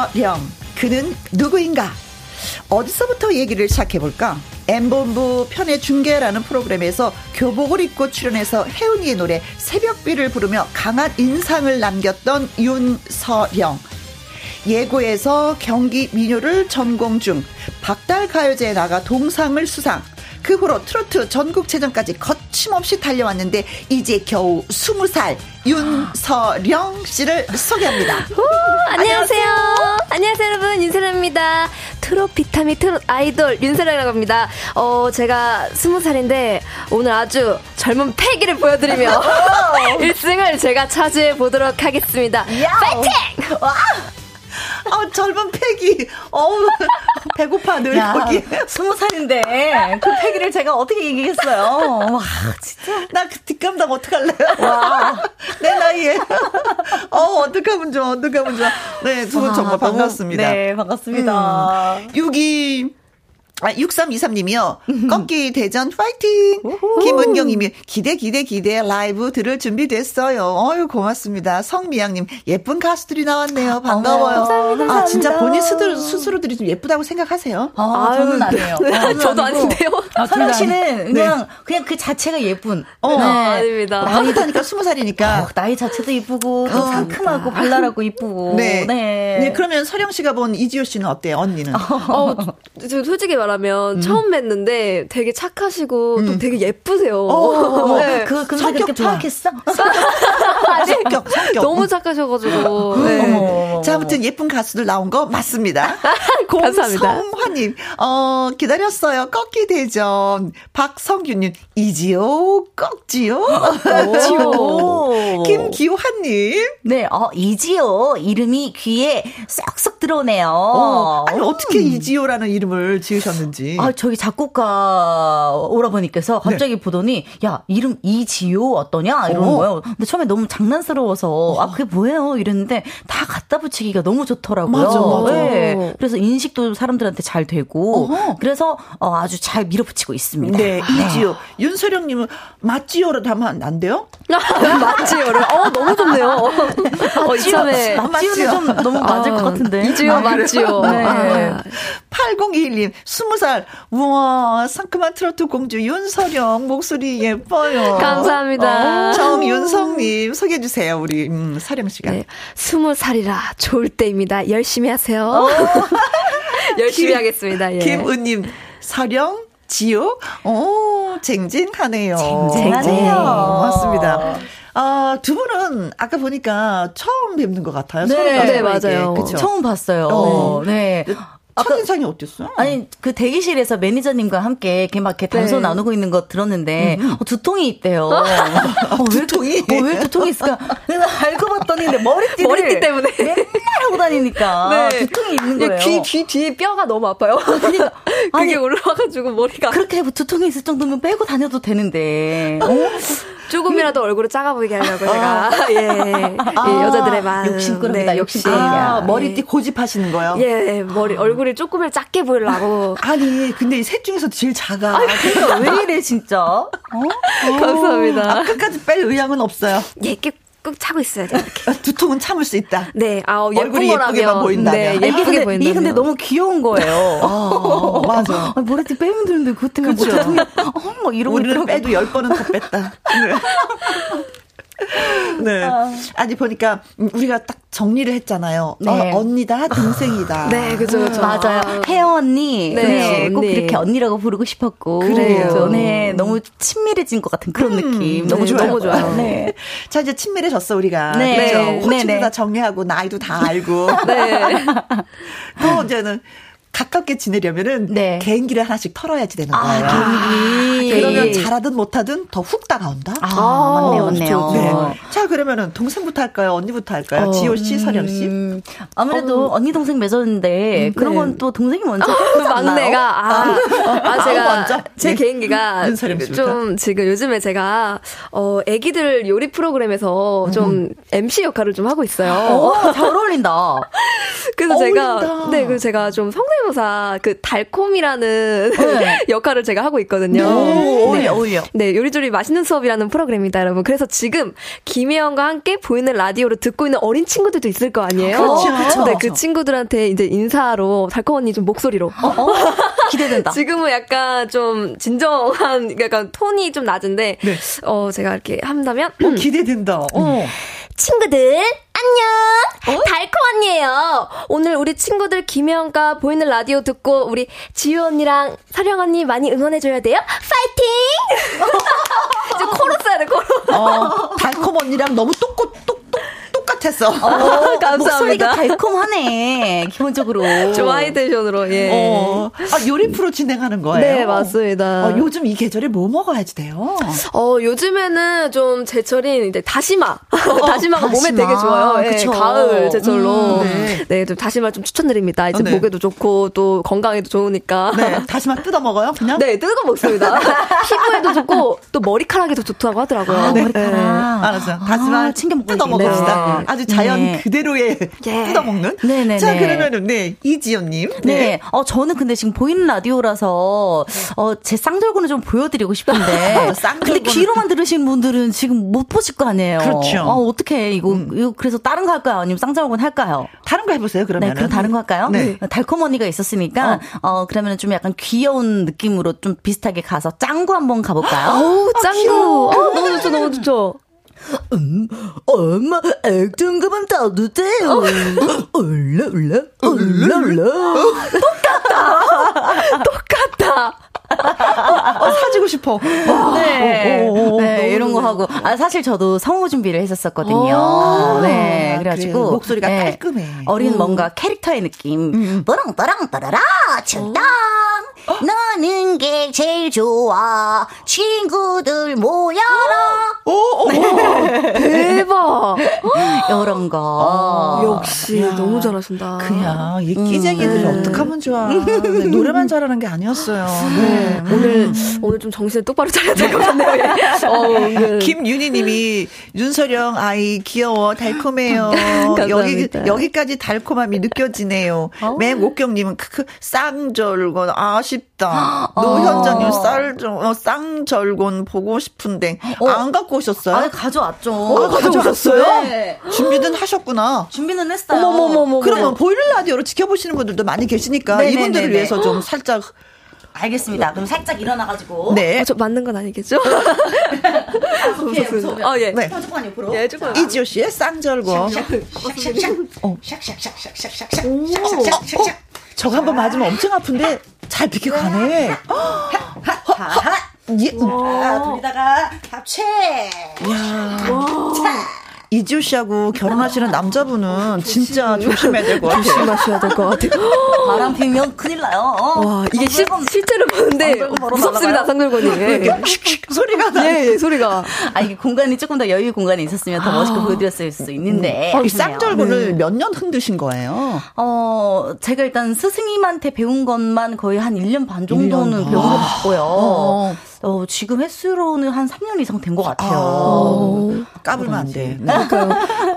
윤서령. 그는 누구인가? 어디서부터 얘기를 시작해볼까? M본부 편의 중계라는 프로그램에서 교복을 입고 출연해서 혜은이의 노래 새벽비를 부르며 강한 인상을 남겼던 윤서령. 예고에서 경기 민요를 전공 중 박달 가요제에 나가 동상을 수상. 그 후로 트로트 전국체전까지 거침없이 달려왔는데 이제 겨우 20살 윤서령 씨를 소개합니다. [laughs] 오, 안녕하세요. 안녕하세요 여러분 윤서령입니다. 트롯 비타민 트롯 아이돌 윤서령이라고 합니다. 어 제가 20살인데 오늘 아주 젊은 패기를 보여드리며 [laughs] [laughs] 1승을 제가 차지해 보도록 하겠습니다. 파이팅! 와! 어, 젊은 패기. 어우, 배고파, 늘 야, 거기. 스무 살인데, 그 패기를 제가 어떻게 이기겠어요. 와, 진짜. 나 그 뒷감당 어떡할래요? 와. [laughs] 내 나이에. 어, 어떡하면 좋아, 어떡하면 좋아. 네, 두분 정말 반갑습니다. 네, 반갑습니다. 음, 6기 아, 6323님이요. 꺾기 대전 파이팅! 김은경님이 기대, 기대, 기대 라이브 들을 준비 됐어요. 어유 고맙습니다. 성미양님, 예쁜 가수들이 나왔네요. 반가워요. 어, 감사합니다, 아, 진짜 본인 스스로, 스스로들이 좀 예쁘다고 생각하세요? 아, 저는 아니에요. 아, 저도 아닌데요. 아, 서영 씨는 그냥, 네. 그냥 그 자체가 예쁜. 어, 네. 아닙니다. 나이다니까 스무 살이니까. 어, 나이 자체도 이쁘고, 또 어, 상큼하고, 발랄하고 이쁘고. 네. 네. 네. 그러면 서령 씨가 본 이지호 씨는 어때요, 언니는? 어, 저 솔직히 말하면 음. 처음 뵀는데 되게 착하시고 음. 또 되게 예쁘세요. 어, 네. 그, 그 성격 파악했어? [laughs] 성격, 성격. 너무 착하셔가지고. 네. 자, 아무튼 예쁜 가수들 나온 거 맞습니다. [laughs] 감사합니다. 송화님, 어, 기다렸어요. 꺾기 대전. 박성규님, 이지요, 꺾지요. 꺾지요. 김기환님. 네, 어, 이지요. 이름이 귀에 쏙쏙 들어오네요. 어, 아니, 어떻게 음. 이지요라는 이름을 지으셨 는지. 아, 저기 작곡가 오라버니께서 네. 갑자기 네. 보더니, 야, 이름 이지요 어떠냐? 이러는 어. 거예요. 근데 처음에 너무 장난스러워서, 어. 아, 그게 뭐예요? 이랬는데, 다 갖다 붙이기가 너무 좋더라고요. 맞아, 맞아. 네. 그래서 인식도 사람들한테 잘 되고, 어허. 그래서 어, 아주 잘 밀어붙이고 있습니다. 네, 네. 이지요. 윤소령님은 맞지요로 하면 안 돼요? [laughs] 맞지요를. 어, 너무 좋네요. [laughs] 어, 이참에. 맞지요는 좀 너무 맞을 아, 것 같은데. 이지요, 아, 맞지요. 네. 아. 8021님, 20살. 우와, 상큼한 트로트 공주 윤서령. 목소리 예뻐요. 감사합니다. 어, 정윤성님, 소개해 주세요. 우리, 음, 서령 씨가. 네. 20살이라 좋을 때입니다. 열심히 하세요. 어. [laughs] 열심히 김, 하겠습니다. 예. 김은님, 서령, 지요? 오, 쟁쟁하네요. 쟁쟁하네요. 맞습니다. 아, 두 분은 아까 보니까 처음 뵙는 것 같아요. 네, 네 맞아요. 그쵸? 처음 봤어요. 어. 네. 첫인상이 어땠어요? 아니 그 대기실에서 매니저님과 함께 이렇게 막 이렇게 담소 네. 나누고 있는 거 들었는데 음. 어, 두통이 있대요. 어, 왜 [laughs] 두통이? 어, 왜 두통이 있을까? 내가 알고 봤더니 머리띠 머리띠 때문에 맨날 하고 다니니까 네. 두통이 있는 거예요. 귀, 귀 뒤에 뼈가 너무 아파요. 그러니까 [laughs] 그게 올라와가지고 머리가 그렇게 두통이 있을 정도면 빼고 다녀도 되는데. 어? 조금이라도 얼굴을 작아 보이게 하려고 제가 아. [laughs] 예, 예, 아, 여자들의 마음 욕심꾼입니다. 네, 욕심. 아, 머리띠 예. 고집하시는 거요? 예, 머리 얼굴이 조금을 작게 보이려고. [laughs] 아니 근데 이 셋 중에서 제일 작아. 아, 그러니까 [laughs] 왜 이래 진짜? 어? [laughs] 감사합니다. 아, 끝까지 뺄 의향은 없어요. 예, 꾹 차고 있어야 돼. 이렇게. 두통은 참을 수 있다. 네, 아, 얼굴이 예쁘게만 보인다. 네, 예쁘게 보인다. 이게 근데 너무 귀여운 거예요. 아, 맞아. 아, 머리띠 빼면 되는데 그것 때문에 그쵸? 뭐 두통이, 어, 막 이러고 우리는 빼도 열 번은 더 뺐다. [laughs] 네. 아. 아니 보니까 우리가 딱 정리를 했잖아요. 네. 어, 언니다, 동생이다. 네, 그죠, 그죠. 맞아요. 아. 혜영 언니. 네, 네. 꼭. 이렇게 언니라고 부르고 싶었고. 그래요. 네, 너무 친밀해진 것 같은 그런 음, 느낌. 너무 좋아요. 너무 좋아요. 네. 자, 이제 친밀해졌어, 우리가. 네. 그렇죠. 호칭도 네, 네. 다 정리하고, 나이도 다 알고. [laughs] 네. 또 이제는 가깝게 지내려면은 네. 개인기를 하나씩 털어야지 되는 아, 거예요. 개인기. 그러면 잘하든 못하든 더 훅 다가온다. 아, 아 맞네요, 맞네요. 네. 자, 그러면은 동생부터 할까요? 언니부터 할까요? 어, 지호 씨, 서령 씨. 음, 아무래도 어, 언니 동생 맺었는데 음, 그런 네. 건또 동생이 먼저 막내가 아, 아, 아 제가 먼저? 제 네. 개인기가 좀 지금 요즘에 제가 어 아기들 요리 프로그램에서 음. 좀 MC 역할을 좀 하고 있어요. 오, 잘 어울린다. [laughs] 그래서 어울린다. 제가 네, 그래서 제가 좀 성대 성대모사 그 달콤이라는 네. [laughs] 역할을 제가 하고 있거든요. 네. 어울려. 네, 요리조리 맛있는 수업이라는 프로그램입니다, 여러분. 그래서 지금 김혜영과 함께 보이는 라디오를 듣고 있는 어린 친구들도 있을 거 아니에요? 그렇죠. 네, 그 친구들한테 이제 인사로 달콤 언니 좀 목소리로. 어, 어? 기대된다. [laughs] 지금은 약간 좀 진정한 약간 톤이 좀 낮은데 네. 어 제가 이렇게 한다면 어, 기대된다. 어. 친구들 안녕! 어? 달콤 언니예요. 오늘 우리 친구들 김혜영과 보이는 라디오 듣고 우리 지유 언니랑 사령 언니 많이 응원해줘야 돼요. 파이팅! [laughs] 이제 코로 써야 돼 코로. 어, 달콤 언니랑 너무 똑똑 똑똑 똑같았어. 어, [laughs] 감사합니다. 목소리가 달콤하네. 기본적으로. 좀 하이텐션으로, 예. 어. 아, 요리 프로 진행하는 거예요? 네, 맞습니다. 어, 요즘 이 계절에 뭐 먹어야지 돼요? 어, 요즘에는 좀 제철인 이제 다시마. 어, [laughs] 다시마가 어, 몸에 되게 좋아요. 네, 가을 제철로. 음, 네. 네, 좀 다시마 좀 추천드립니다. 이제 네. 목에도 좋고 또 건강에도 좋으니까. 네, 다시마 뜯어 먹어요? 그냥? 네, 뜯어 먹습니다. [laughs] 피부에도 좋고 또 머리카락에도 좋다고 하더라고요. 아, 네. 머리카락. 네. 알았어. 다시마 아, 챙겨 먹고 뜯어 먹읍시다. 네. 아주 자연 네. 그대로의 [laughs] 예. 뜯어 먹는. 네네. 자, 그러면은 네 이지연님. 네. 네. 어 저는 근데 지금 보이는 라디오라서 어제 쌍절곤을 좀 보여드리고 싶은데. [laughs] 근데 귀로만 들으신 분들은 지금 못 보실 거 아니에요. 그렇죠. 어 어떻게 이거, 음. 이거 그래서 다른 거 할까요? 아니면 쌍절곤 할까요? 다른 거 해보세요. 그러면. 네, 그럼 다른 거 할까요? 네. 달콤 언니가 있었으니까 어, 어 그러면 좀 약간 귀여운 느낌으로 좀 비슷하게 가서 짱구 한번 가볼까요? 오, 짱구. 어, 너무 좋죠, 너무 좋죠. 음, 엄마, 액등급은 따뜻해요. 올라, 올라, 올라, 올라. 똑같다! [laughs] 똑같다! 어, 사주고 싶어. 네. 오, 오, 오, 네, 이런 거 하고. 아, 사실 저도 성우 준비를 했었거든요. 아, 네. 그래가지고. 그래, 목소리가 네, 깔끔해. 어린 뭔가 캐릭터의 느낌. 음. 뽀랑, 뽀랑, 따라라, 춘당. 너는 게 제일 좋아. 친구들 모여라. 오, 오, 네. 대박. [laughs] 이런 거. 어, 역시 야. 너무 잘하신다. 그냥 이 끼쟁이들이 음. 어떡하면 좋아. 네, 노래만 잘하는 게 아니었어요. 네. 네. 오늘 오늘 좀 정신을 똑바로 차려야 될 것 같네요. [laughs] 어, 네. [laughs] 김윤희님이 윤서령 아이 귀여워 달콤해요. [laughs] 여기 여기까지 달콤함이 느껴지네요. 어? 맹옥경님은 크크 쌍절곤 아쉽다. [gasps] 노현정님 쌀 어, 쌍절곤 보고 싶은데 어. 안 갖고 오셨어요? 아 가져왔죠. 어, 가져왔어요? 네. 준비는 하셨구나. 준비는 했어요. 어머머머머. 그러면 보이는 라디오로 지켜보시는 분들도 많이 계시니까 네네네네. 이분들을 위해서 좀 [gasps] 살짝 알겠습니다. 그럼 살짝 일어나가지고. 네. 어, 저 맞는 건 아니겠죠? [laughs] 아, 소품이에, 소품 어, 예. 네. 조금만 옆으로. 예, 조금. 이지호 씨의 쌍절곤. 샥샥샥샥샥샥샥샥샥샥샥. 저거 한번 맞으면 엄청 아픈데 잘 비켜가네. 하하. 예. 아, 돌리다가 합체. 야. 이지우 씨하고 결혼하시는 남자분은 진짜 조심해야 될 것 같아요. 조심하셔야 될 것 같아요. [laughs] 바람 피면 큰일 나요. 와, 이게 실, 실제로 보는데 무섭습니다, 상글건이. 소리가 나. 예, 예, 소리가. 아, 이게 공간이 조금 더 여유 공간이 있었으면 더 멋있게 아. 보여드렸을 수 있는데. 어, 이 쌍절곤을 네. 몇년 흔드신 거예요? 어, 제가 일단 스승님한테 배운 것만 거의 한 1년 반 정도는 1년. 배운 것 같고요. 어. 어, 지금 횟수로는 한 3년 이상 된 것 같아요. 아, 까불면 안 돼. 네.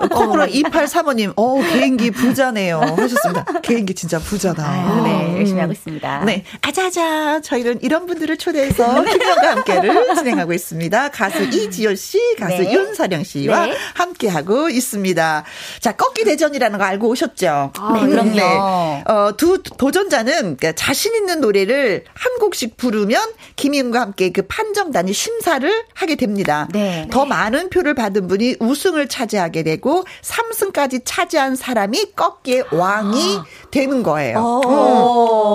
거꾸로 2835님, 어, 개인기 부자네요. 하셨습니다. 개인기 진짜 부자다. 아유, 네, 열심히 하고 있습니다. 네. 아자자, 저희는 이런 분들을 초대해서 김영과 함께를 진행하고 있습니다. 가수 이지효 씨, 가수 네. 윤사령 씨와 네. 함께하고 있습니다. 자, 꺾기 대전이라는 거 알고 오셨죠? 아, 네. 그럼요. 네. 어, 두 도전자는 그러니까 자신 있는 노래를 한 곡씩 부르면 김희은과 함께 그 판정단이 심사를 하게 됩니다. 네. 더 많은 표를 받은 분이 우승을 차지하게 되고 3승까지 차지한 사람이 꺾기의 왕이 되는 거예요. 오.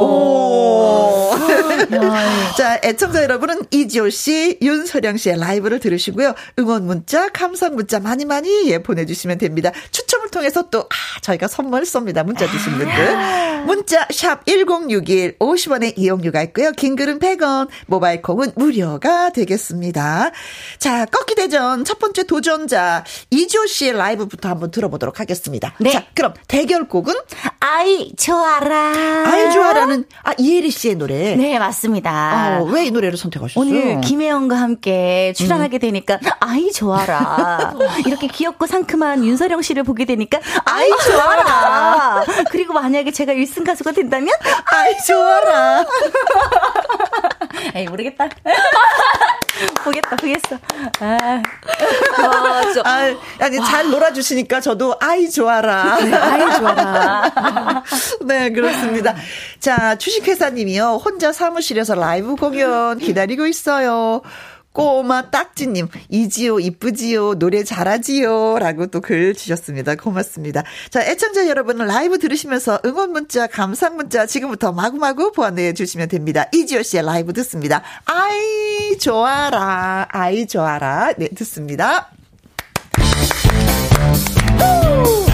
오. [laughs] 자, 애청자 여러분은 이지호 씨, 윤서령 씨의 라이브를 들으시고요. 응원 문자, 감상 문자 많이 많이 예, 보내주시면 됩니다. 추첨을 통해서 또, 아, 저희가 선물 쏩니다. 문자 주신 분들. 문자, 샵 1061, 50원의 이용료가 있고요. 긴 글은 100원, 모바일 콩은 무 무료가 되겠습니다. 자, 꺾기 대전 첫 번째 도전자 이지호 씨의 라이브부터 한번 들어보도록 하겠습니다. 네. 자, 그럼 대결곡은 아이 좋아라. 아이 좋아라는 아 이혜리 씨의 노래. 네, 맞습니다. 어, 왜이 노래를 선택하셨어요? 오늘 김혜영과 함께 출연하게 음. 되니까 아이 좋아라. [laughs] 이렇게 귀엽고 상큼한 윤서령 씨를 보게 되니까 아이 좋아라. 그리고 만약에 제가 1승 가수가 된다면 아이 좋아라. [laughs] [laughs] [laughs] 에이 모르겠다. [laughs] 보겠다, 보겠어. 아, 와, 저, 아, 아니, 잘 놀아주시니까 저도 아이 좋아라. 네, 아이 좋아라. [laughs] 네, 그렇습니다. 자, 주식회사님이요. 혼자 사무실에서 라이브 공연 기다리고 있어요. 꼬마 딱지님, 이지요, 이쁘지요, 노래 잘하지요. 라고 또 글 주셨습니다. 고맙습니다. 자, 애청자 여러분은 라이브 들으시면서 응원 문자, 감상 문자 지금부터 마구마구 보내해 주시면 됩니다. 이지요 씨의 라이브 듣습니다. 아이, 좋아라. 아이, 좋아라. 네, 듣습니다. 아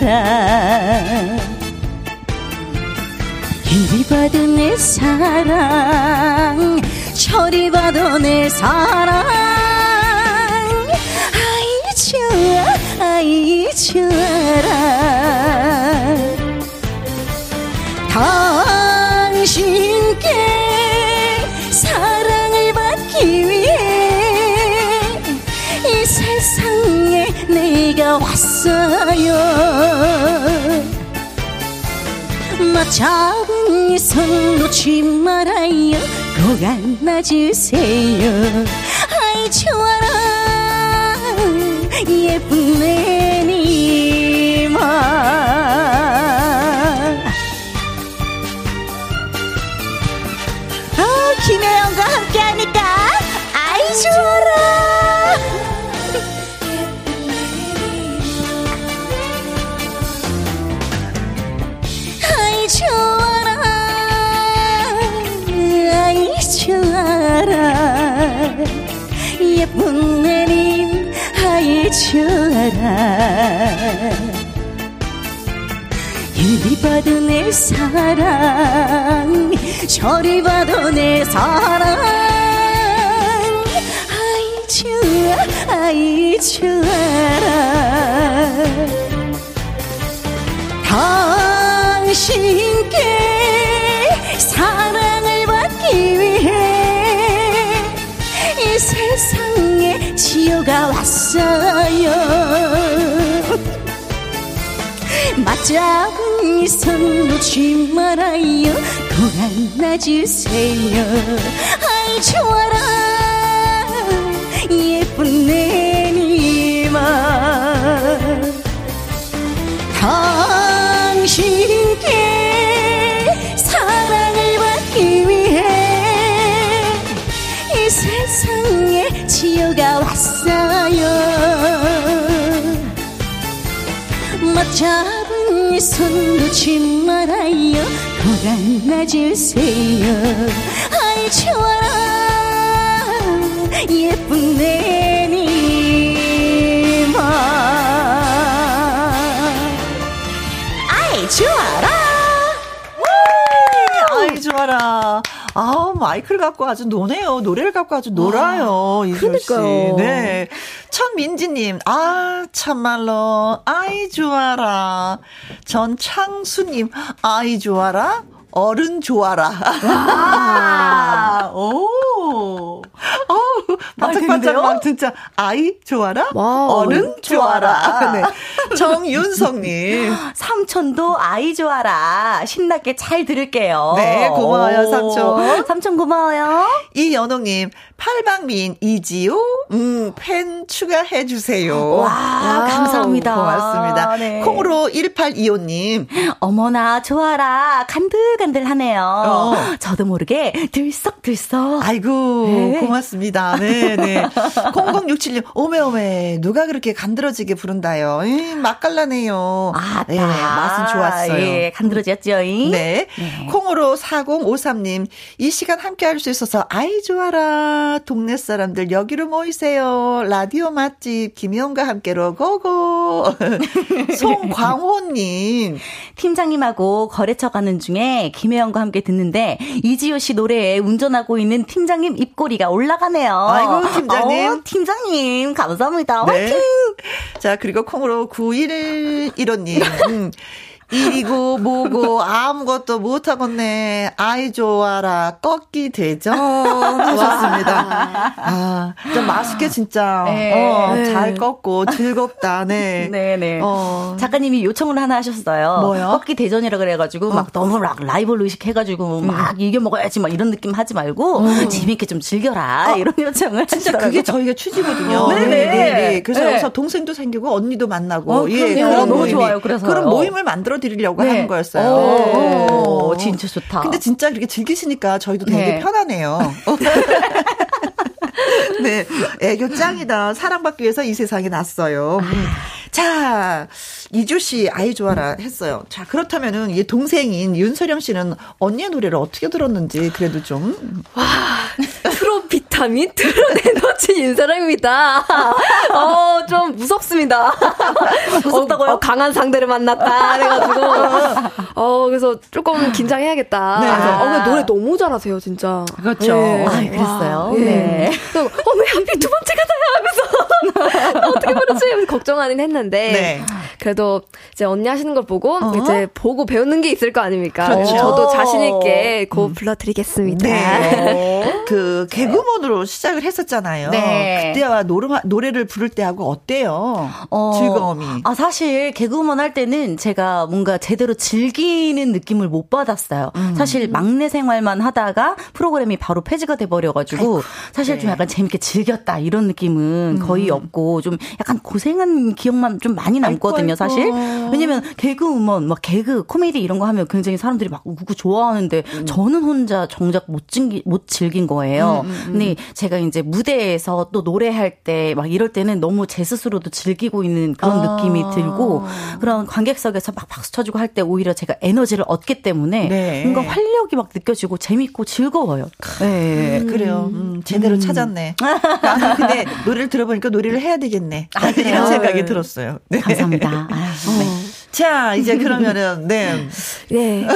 좋아라 이리 봐도 내 사랑 저리 봐도 내 사랑. 아이 좋아 아이 좋아라. 당신께 사랑을 받기 위해 이 세상에 내가 왔어 요. 나 잡은 이손 놓지 말아요. 꼭 안아주세요 봐도 내 사랑 저리 봐도 내 사랑. 아이 좋아 아이 좋아라 당신께 사랑을 받기 위해 이 세상에 지어가 왔어요. 맞잡은 이손 놓지 말아요. 꼭 안아주세요. 아이 좋아라. 예쁜 내니마 당신께 사랑을 받기 위해 이 세상에 지어가 왔어요. 이 손 놓지 말아요 꼭 안아주세요 아이 좋아라 예쁜 내니마 아이 좋아라 아이 좋아라. 아 마이크를 갖고 아주 노네요. 노래를 갖고 아주 놀아요. 아, 이수 씨. 네. 천민지님, 아 참말로 아이 좋아라. 전창수님, 아이 좋아라. 어른 좋아라. [laughs] 오. 어우, 반짝반짝 막 진짜 아이 좋아라. 와, 어른 좋아라. 네. [laughs] 정윤성님. 삼촌도 아이 좋아라. 신나게 잘 들을게요. 네, 고마워요, 삼촌. 삼촌 고마워요. 이연옥님, 팔방미인 이지호, 음, 팬 추가해주세요. 와, 와 감사합니다. 고맙습니다. 네. 콩으로 1825님. 어머나, 좋아라. 간들간들하네요. 어. 저도 모르게 들썩들썩. 아이고, 네. 고맙습니다. 네 네. 0067님, 오메오메, 누가 그렇게 간드러지게 부른다요. 에이, 맛깔나네요. 아, 네, 맛은 좋았어요. 예, 간드러졌죠. 네. 네. 콩으로 4053님, 이 시간 함께 할 수 있어서 아이 좋아라. 동네 사람들 여기로 모이세요. 라디오 맛집 김희영과 함께로 고고. [laughs] 송광호님. 팀장님하고 거래처 가는 중에 김혜영과 함께 듣는데 이지효 씨 노래에 운전하고 있는 팀장님 입꼬리가 올라가네요. 아이고 팀장님. 어, 팀장님 감사합니다. 네. 화이팅. 자 그리고 콩으로 9115님. 음. 일이고 뭐고 아무것도 못하겠네. 아이 좋아라. 꺾기 대전 하셨습니다. 아, 좀 맛있게 진짜 네. 어, 네. 잘 꺾고 즐겁다. 네. 네, 네. 어. 작가님이 요청을 하나 하셨어요. 뭐요? 꺾기 대전이라 그래 가지고 어. 막 너무 락 라이벌 의식 해 가지고 음. 막 이겨 먹어야지 막 이런 느낌 하지 말고 음. 재밌게 좀 즐겨라. 어. 이런 요청을 진짜 하시더라고요. 그게 저희가 취지거든요. 네, 네, 네. 그래서 네. 동생도 생기고 언니도 만나고 어, 예, 그런 너무 좋아요. 그래서 그런 모임을 만들어 드리려고 네. 하는 거였어요. 오, 오, 진짜 좋다. 근데 진짜 그렇게 즐기시니까 저희도 되게 네. 편하네요. [laughs] 네, 애교 짱이다. 사랑받기 위해서 이 세상에 났어요. 아. 자, 이주 씨 아이 좋아라 했어요. 자, 그렇다면은 이 동생인 윤서령 씨는 언니의 노래를 어떻게 들었는지 그래도 좀. 와, 비 트롯 에너지 윤사랑입니다. 어, 좀 무섭습니다. 무섭다고요? 어, 어, 강한 상대를 만났다. 그래가지고. 어, 그래서 조금 긴장해야겠다. 네. 어, 노래 너무 잘하세요, 진짜. 그렇죠. 네. 아, 그랬어요? 와, 네. 네. 어, 왜 하필 두 번째가 다야? 어떻게 부르지? 걱정하긴 했는데. 네. 그래도 이제 언니 하시는 걸 보고 어? 이제 보고 배우는 게 있을 거 아닙니까? 그렇죠. 저도 자신 있게 고 음. 불러드리겠습니다. 네. [laughs] 그 개그먼으로 시작을 했었잖아요. 네. 그때와 노래, 노래를 부를 때하고 어때요? 어, 즐거움이. 아 사실 개그먼 할 때는 제가 뭔가 제대로 즐기는 느낌을 못 받았어요. 음. 사실 막내 생활만 하다가 프로그램이 바로 폐지가 돼버려가지고 사실 네. 좀 약간 재밌게 즐겼다 이런 느낌은 음. 거의 없고 좀 약간 고생한 기억만 좀 많이 남거든요. 아이고, 사실. 왜냐면 개그우먼 막 개그 코미디 이런 거 하면 굉장히 사람들이 막 웃고 좋아하는데 음. 저는 혼자 정작 못 즐기 못 즐긴 거예요. 음, 음, 음. 근데 제가 이제 무대에서 또 노래할 때 막 이럴 때는 너무 제 스스로도 즐기고 있는 그런 아. 느낌이 들고 그런 관객석에서 막 박수 쳐주고 할 때 오히려 제가 에너지를 얻기 때문에 네. 뭔가 활력이 막 느껴지고 재밌고 즐거워요. 네. 음, 그래요. 음, 제대로 찾았네. 아, 근데 노래를 들어보니까 노래를 해야 되겠네. 아, 이런 생각이 들었어요. 네. 감사합니다. 네. 자, 이제 그러면은, [laughs] 네. 네.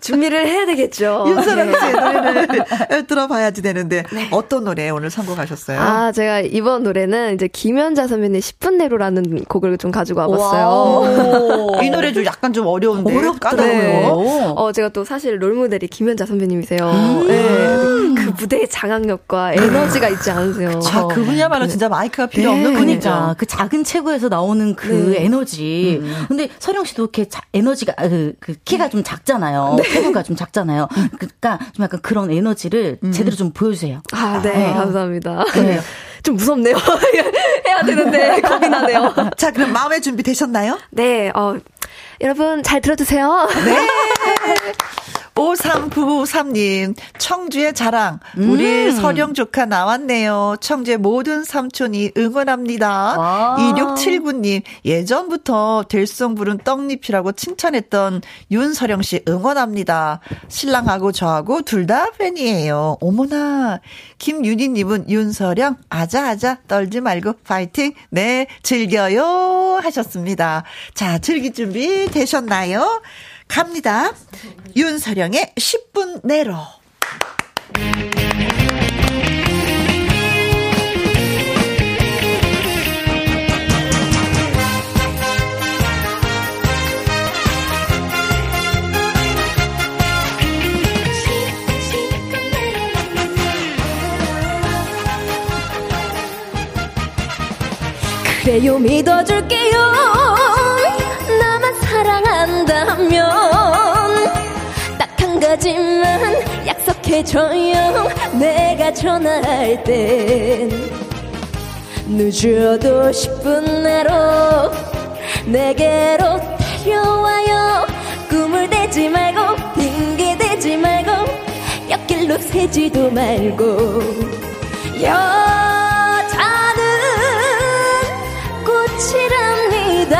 준비를 해야 되겠죠. 윤서랑 씨의 네. 노래를 들어봐야지 되는데, 네. 어떤 노래 오늘 선곡하셨어요? 아, 제가 이번 노래는 이제 김연자 선배님 10분 내로라는 곡을 좀 가지고 와봤어요. [laughs] 이 노래 좀 약간 좀 어려운데. 어렵더라고요. 네. 어, 제가 또 사실 롤모델이 김연자 선배님이세요. 음~ 네. 그 무대의 장악력과 에너지가 있지 않으세요. 아, 그분이야말로 진짜 마이크가 필요 없는 분이죠. 그러니까 그 작은 체구에서 나오는 그 에너지. 음. 근데 서령 씨도 이렇게 자, 에너지가 아, 그, 그 키가 좀 작잖아요. 네. 체구가 좀 작잖아요. 그러니까 좀 약간 그런 에너지를 음. 제대로 좀 보여주세요. 아, 네, 아, 감사합니다. 네. [laughs] 좀 무섭네요. [laughs] 해야 되는데 [laughs] 겁이 나네요. 자, 그럼 마음의 준비 되셨나요? 네, 어, 여러분 잘 들어주세요. 네. 5393님, 청주의 자랑. 우리 음. 서령 조카 나왔네요. 청주의 모든 삼촌이 응원합니다. 와. 2679님, 예전부터 될성 부른 떡잎이라고 칭찬했던 윤서령 씨 응원합니다. 신랑하고 저하고 둘 다 팬이에요. 어머나. 김윤희님은 윤서령, 아자아자, 떨지 말고 파이팅. 네, 즐겨요. 하셨습니다. 자, 즐길 준비 되셨나요? 갑니다. 윤서령의 10분 내로. 그래요 믿어줄게요 사랑한다면 딱 한 가지만 약속해줘요. 내가 전화할 땐 늦어도 10분 내로 내게로 달려와요. 꿈을 대지 말고 핑계 대지 말고 옆길로 새지도 말고. 여자는 꽃이랍니다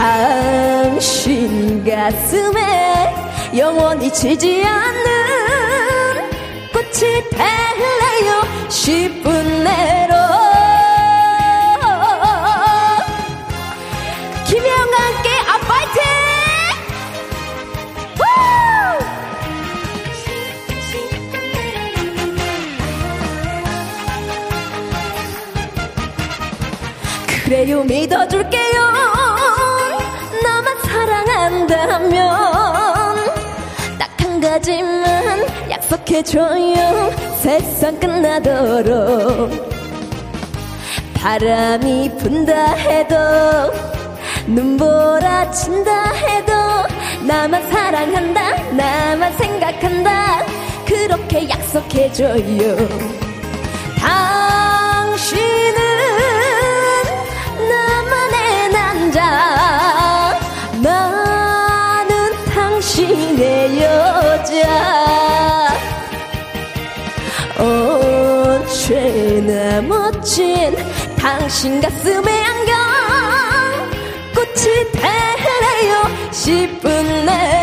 당신 가슴에 영원히 지지 않는 꽃이 될래요? 10분 내로. 김혜영과 함께 아파이팅! 그래요 믿어줄게요 딱 한 가지만 약속해줘요. 세상 끝나도록. 바람이 분다 해도 눈보라 친다 해도 나만 사랑한다 나만 생각한다. 그렇게 약속해줘요 내 여자. 언제나 멋진 당신 가슴에 안경. 꽃이 되래요. 10분 내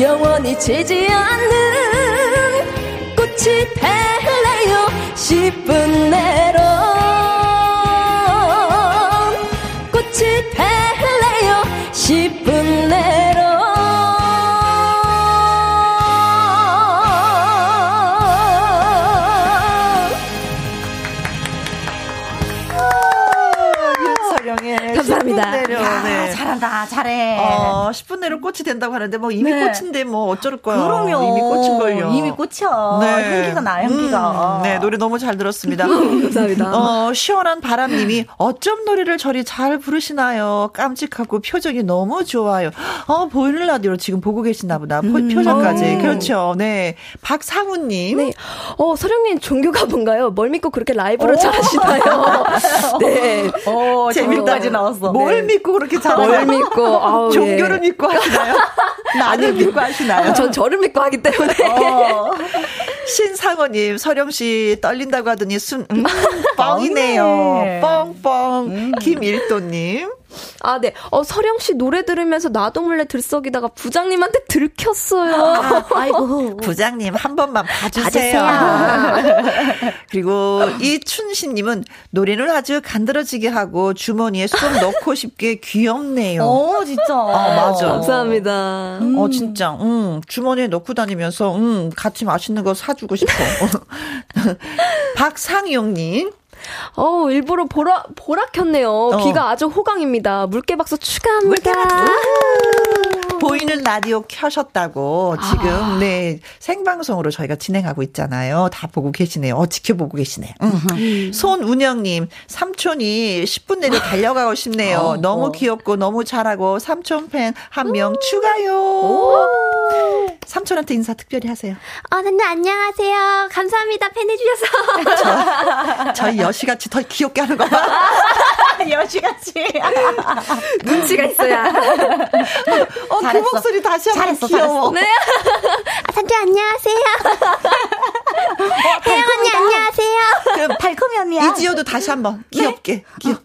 영원히 지지 않는 꽃이 될래요? 10분 내로 꽃이 될래요? 10분 잘한다, 잘해. 어, 10분 내로 꽃이 된다고 하는데 뭐 이미 네. 꽃인데 뭐 어쩔 거야. 그럼요. 이미 꽃인 걸요. 이미 꽃이야. 네. 향기가 나, 향기가. 음, 네, 노래 너무 잘 들었습니다. [laughs] 감사합니다. 어, 시원한 바람님이 어쩜 노래를 저리 잘 부르시나요? 깜찍하고 표정이 너무 좋아요. 어, 보이는 라디오로 지금 보고 계시나 보다. 음. 표정까지. 음. 그렇죠. 네. 박상우님. 네. 어, 서령님 종교가 뭔가요? 뭘 믿고 그렇게 라이브를 잘 하시나요? [laughs] 네. 어, 재밌다지 나왔어. 뭘 네. 믿고 그렇게 잘하나요? 뭘 믿고. 아우, 종교를 예. 믿고 하시나요? [laughs] 나를 믿고 하시나요? 전 저를 믿고 하기 때문에. 어. [laughs] 신상호님, 서령 씨 떨린다고 하더니 순, 음, [laughs] 뻥이네요. 뻥뻥. 음. 김일도님. 아, 네. 어, 서령 씨 노래 들으면서 나도 몰래 들썩이다가 부장님한테 들켰어요. 아, 이고 [laughs] 부장님 한 번만 봐주세요. 봐주세요. [laughs] 그리고 이춘신 님은 노래를 아주 간드러지게 하고 주머니에 쏙 넣고 싶게 귀엽네요. 어, 진짜. 아, 맞아. 감사합니다. 음. 어, 진짜. 음, 주머니에 넣고 다니면서 음, 같이 맛있는 거 사주고 싶어. [laughs] 박상용 님. 어, 일부러 보라, 보라 켰네요. 어. 귀가 아주 호강입니다. 물개박수 추가합니다. 물개박수. 보이는 라디오 켜셨다고 지금, 아. 네, 생방송으로 저희가 진행하고 있잖아요. 다 보고 계시네요. 어, 지켜보고 계시네. 음. 손운영님, 삼촌이 10분 내로 달려가고 싶네요. 어, 너무 어. 귀엽고 너무 잘하고 삼촌 팬 한 명 추가요. 삼촌한테 인사 특별히 하세요. 어, 네, 안녕하세요. 감사합니다. 팬 해주셔서. 저, 저희 여시같이 더 귀엽게 하는 거 봐. [laughs] 여시같이. [laughs] [laughs] 눈치가 있어야. 어, 그 목소리 다시 한번 잘했어, 귀여워. 잘했어. 네. [laughs] 아, 삼촌 안녕하세요. [laughs] 어, 혜영 언니 안녕하세요. 그럼 달콤이 언니야. 이지효도 다시 한번 귀엽게. 네? 귀엽.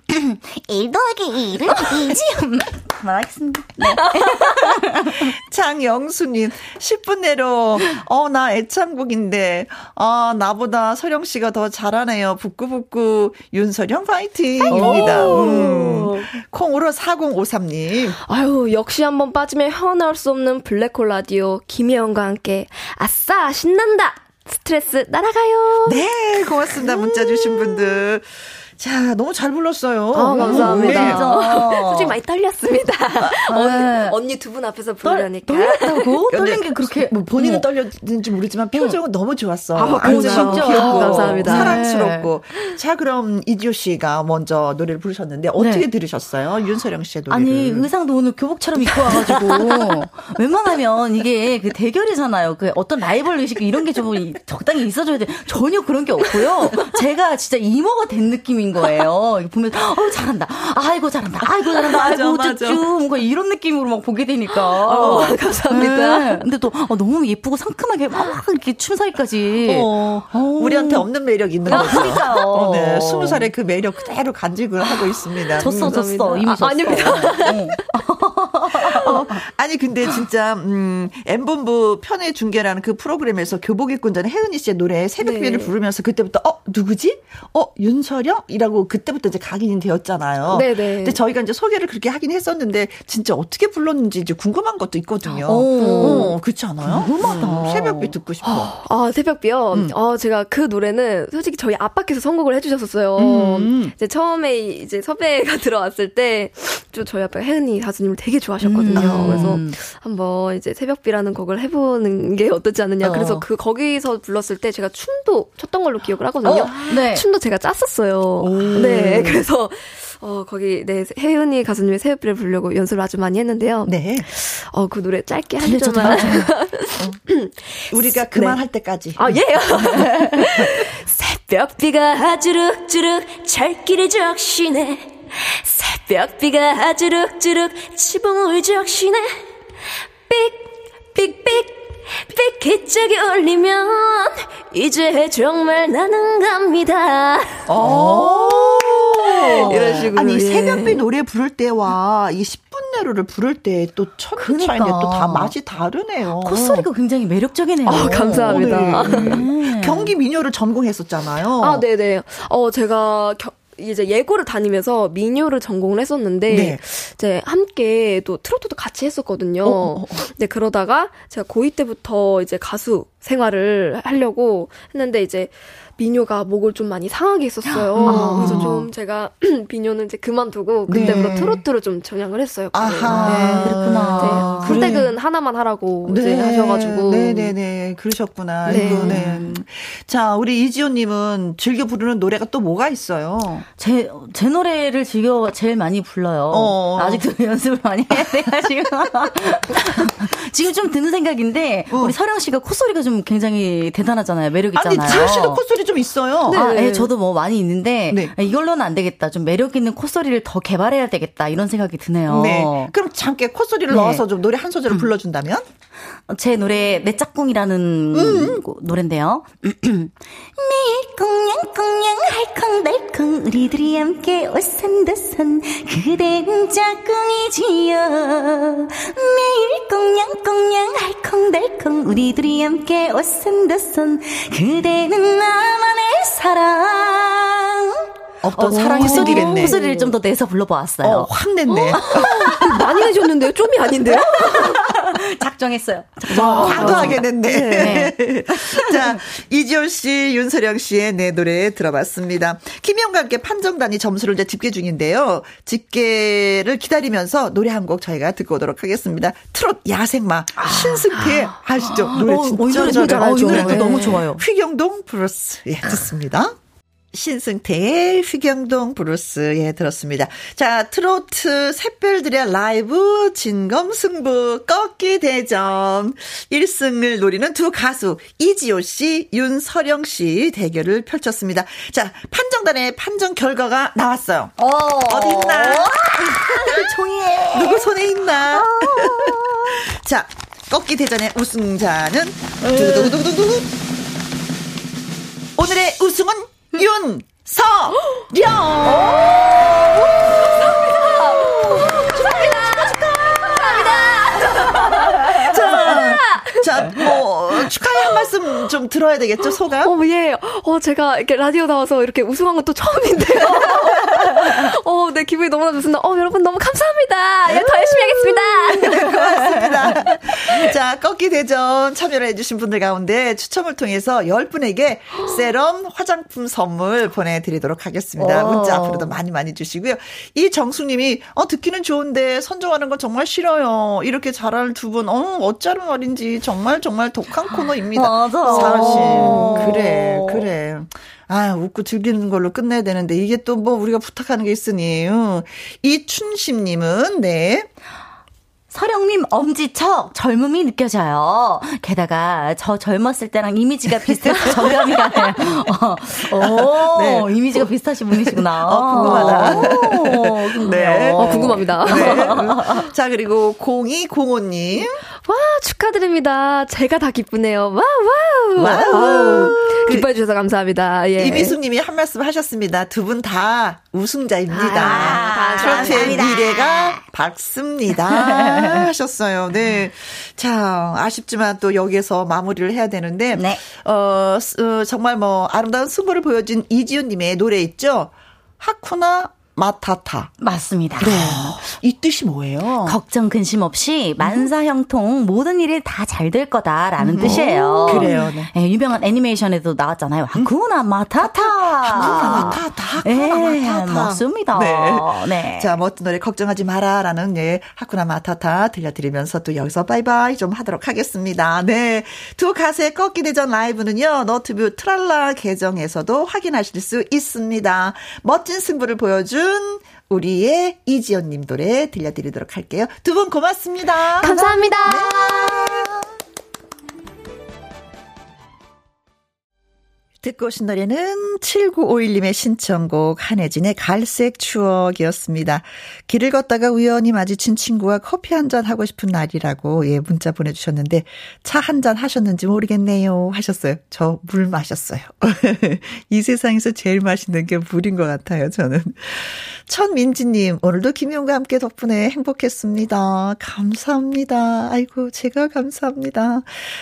1 더하기 1은 이지효. 말하겠습니다. 네. [laughs] 장영수님, 10분 내로, 어, 나 애창곡인데, 아, 나보다 서령 씨가 더 잘하네요. 북구북구, 윤서령 파이팅입니다. 음. 콩으로 4053님. 아유, 역시 한번 빠지면 헤어나올 수 없는 블랙홀 라디오, 김혜영과 함께, 아싸, 신난다! 스트레스 날아가요. 네, 고맙습니다. 문자 주신 분들. 자, 너무 잘 불렀어요. 아, 감사합니다. 네. [laughs] 솔직히 많이 떨렸습니다. 아, 언니 두 분 앞에서 부르려니까. 떨렸다고? [laughs] 떨린 게 그렇게, 뭐 본인은 어. 떨렸는지 모르지만 표정은 어. 너무 좋았어. 아, 아 진짜. 귀엽고, 감사합니다. 사랑스럽고. 네. 자, 그럼 이지호 씨가 먼저 노래를 부르셨는데 어떻게 네. 들으셨어요? 윤서령 씨의 노래를. 아니, 의상도 오늘 교복처럼 입고 와가지고. [laughs] 웬만하면 이게 그 대결이잖아요. 그 어떤 라이벌 의식 이런 게 좀 적당히 있어줘야 돼. 전혀 그런 게 없고요. 제가 진짜 이모가 된 느낌이 느낌인 거예요. 보면 어 잘한다. 아이고 잘한다. 아이고 잘한다. 아이고 쭈쭈 뭔가 이런 느낌으로 막 보게 되니까. 어, [laughs] 감사합니다. 네. 근데 또 어, 너무 예쁘고 상큼하게 막 이렇게 춤사위까지. 어, 어. 우리한테 없는 매력이 있는 아, 거죠. 그러니까요. 어, 네. 스무 살의 그 매력 그대로 간직을 하고 있습니다. 졌어, 졌어. 이미 졌어. 아, 아닙니다. [laughs] 어, [laughs] 아니 근데 진짜 음 엠본부 편의 중계라는 그 프로그램에서 교복 입고 있는 혜은이 씨의 노래 새벽비를 네. 부르면서 그때부터 어 누구지? 어 윤서령? 이라고 그때부터 이제 각인이 되었잖아요. 네네. 근데 저희가 이제 소개를 그렇게 하긴 했었는데 진짜 어떻게 불렀는지 이제 궁금한 것도 있거든요. 오, 어, 그렇지 않아요? 궁금하다. 음, 새벽비 듣고 싶어. 아 새벽비요. 음. 어 제가 그 노래는 솔직히 저희 아빠께서 선곡을 해주셨었어요. 음. 이제 처음에 이제 섭외가 [laughs] 들어왔을 때좀 저희 아빠 혜은이 가수님을 되게 좋아하셨 거든요. 음. 그래서 한번 이제 새벽비라는 곡을 해보는 게 어떻지 않느냐. 어. 그래서 그 거기서 불렀을 때 제가 춤도 췄던 걸로 기억을 하거든요. 어, 네. 춤도 제가 짰었어요. 네, 그래서 어 거기 네 혜은이 가수님의 새벽비를 부르려고 연습을 아주 많이 했는데요. 네. 어 그 노래 짧게 한 줄만. [laughs] 어. 우리가 그만할 네. 때까지. 아 예. [laughs] 새벽비가 주룩주룩 철길을 적시네. 새벽비가 주룩주룩 지붕을 적시네. 삑삑삑 삐기짝이 울리면 이제 정말 나는 갑니다. 오. 이런 식으로. 아니, 예. 새벽비 노래 부를 때와 이 10분 내로를 부를 때또 차이네 그러니까. 또다 맛이 다르네요. 콧소리가 굉장히 매력적이네요. 어, 감사합니다. 네. 경기 민요를 전공했었잖아요. 아, 네네. 어, 제가 겨, 이제 예고를 다니면서 민요를 전공을 했었는데 네. 이제 함께 또 트로트도 같이 했었거든요. 어, 어, 어. 네 그러다가 제가 고2 때부터 이제 가수 생활을 하려고 했는데 이제 민요가 목을 좀 많이 상하게 했었어요. 아. 그래서 좀 제가 [clears throat] 비뇨는 이제 그만두고 그때부터 네. 트로트로 좀 전향을 했어요. 아하, 네. 그렇구나. 네. 선택은 그래. 하나만 하라고 네. 이제 하셔가지고. 네네네, 네. 그러셨구나. 네. 이거, 네. 자, 우리 이지호님은 즐겨 부르는 노래가 또 뭐가 있어요? 제, 제 노래를 즐겨 제일 많이 불러요. 어. 아직도 [laughs] 연습을 많이 해야 돼가지고. [laughs] 지금 좀 드는 생각인데, 어. 우리 서령 씨가 콧소리가 좀 굉장히 대단하잖아요. 매력 있잖아요. 아니, 지호 씨도 콧소리 좀 있어요. 네. 아, 예, 저도 뭐 많이 있는데 네. 이걸로는 안 되겠다. 좀 매력 있는 콧소리를 더 개발해야 되겠다. 이런 생각이 드네요. 네. 그럼 잠깐 콧소리를 네. 넣어서 좀 노래 한 소절을 음. 불러준다면? 제 노래 내 짝꿍이라는 음. 노래인데요. [clears throat] 매일 꽁냥꽁냥 할컹달컹 우리들이 함께 오산도산 그댄 짝꿍이지요. 매일 꽁냥꽁냥 할컹달컹 우리들이 함께 오산도산 그대는 나만의 사랑. 없던 어, 사랑이 소리겠네. 목소리를 좀 더 내서 불러보았어요. 어, 확 냈네. 어? [laughs] 많이 내셨는데요? 좀이 아닌데요? [laughs] 작정했어요. 과도하게 냈네. 네. [laughs] 자, 이지호 씨, 윤서령 씨의 내 노래 들어봤습니다. 김영과 함께 판정단이 점수를 이제 집계 중인데요. 집계를 기다리면서 노래 한 곡 저희가 듣고 오도록 하겠습니다. 트롯 야생마 아. 신승태 아시죠? 노래 어, 진짜 어, 잘 알죠. 노래도 네. 너무 좋아요. 휘경동 브루스 예, 듣습니다. 신승태의 휘경동 브루스, 예, 들었습니다. 자, 트로트 샛별들의 라이브 진검승부 꺾기 대전 1승을 노리는 두 가수 이지호 씨, 윤서령 씨 대결을 펼쳤습니다. 자, 판정단의 판정 결과가 나왔어요. 어, 어디 있나? 종이에. 누구 손에 있나? 어. 자, 꺾기 대전의 우승자는 두구두구두구두구. 오늘의 우승은 윤서령. 자, 뭐, 축하의 한 말씀 좀 들어야 되겠죠, 소감? 어, 예. 어, 제가 이렇게 라디오 나와서 이렇게 우승한 건 또 처음인데요. [laughs] 어, 네, 기분이 너무나 좋습니다. 어, 여러분 너무 감사합니다. 예, 더 열심히 하겠습니다. 고맙습니다. 자, 꺾기 대전 참여를 해주신 분들 가운데 추첨을 통해서 10분에게 세럼 화장품 선물 보내드리도록 하겠습니다. 오. 문자 앞으로도 많이 많이 주시고요. 이 정숙님이, 어, 듣기는 좋은데 선정하는 건 정말 싫어요. 이렇게 잘할 두 분, 어, 어쩌면 말인지 정말 정말 독한 코너입니다. 맞아. 사실. 그래, 그래. 아, 웃고 즐기는 걸로 끝내야 되는데, 이게 또 뭐 우리가 부탁하는 게 있으니. 이춘심님은, 네. 서령님 엄지척 젊음이 느껴져요. 게다가 저 젊었을 때랑 이미지가 비슷해서 [laughs] 정감이 가네요. 어, 오, [laughs] 네. 이미지가 비슷하신 분이시구나. 어, 궁금하다. 오, 네. 어, 궁금합니다. 네. [laughs] 자, 그리고 0205님. 와, 축하드립니다. 제가 다 기쁘네요. 와우, 와우. 와우. 기뻐해 주셔서 감사합니다. 예. 이미숙 님이 한 말씀 하셨습니다. 두 분 다 우승자입니다. 아, 트로트의 미래가 밝습니다. [laughs] 하셨어요. 네. 자, 아쉽지만 또 여기에서 마무리를 해야 되는데, 네. 어, 어 정말 뭐 아름다운 승부를 보여준 이지훈 님의 노래 있죠? 하쿠나 마타타. 맞습니다. 네. 이 뜻이 뭐예요? 걱정 근심 없이 만사형통 모든 일이 다 잘 될 거다라는 음. 뜻이에요. 그래요. 네. 네, 유명한 애니메이션에도 나왔잖아요. 하쿠나 마타타. 하쿠나 마타타. 하쿠나 네, 마타타. 맞습니다. 네. 네. 자, 멋진 노래 걱정하지 마라라는 예, 하쿠나 마타타 들려드리면서 또 여기서 바이바이 좀 하도록 하겠습니다. 네. 두 가수의 꺾기 대전 라이브는요. 너튜브 트랄라 계정에서도 확인하실 수 있습니다. 멋진 승부를 보여준 오늘은 우리의 이지연 님 노래 들려드리도록 할게요. 두 분 고맙습니다. 감사합니다. 네. 듣고 오신 노래는 7951님의 신청곡 한혜진의 갈색 추억이었습니다. 길을 걷다가 우연히 마주친 친구와 커피 한 잔 하고 싶은 날이라고 예 문자 보내주셨는데 차 한 잔 하셨는지 모르겠네요 하셨어요. 저 물 마셨어요. [laughs] 이 세상에서 제일 맛있는 게 물인 것 같아요 저는. 천민지님 오늘도 김용과 함께 덕분에 행복했습니다. 감사합니다. 아이고 제가 감사합니다.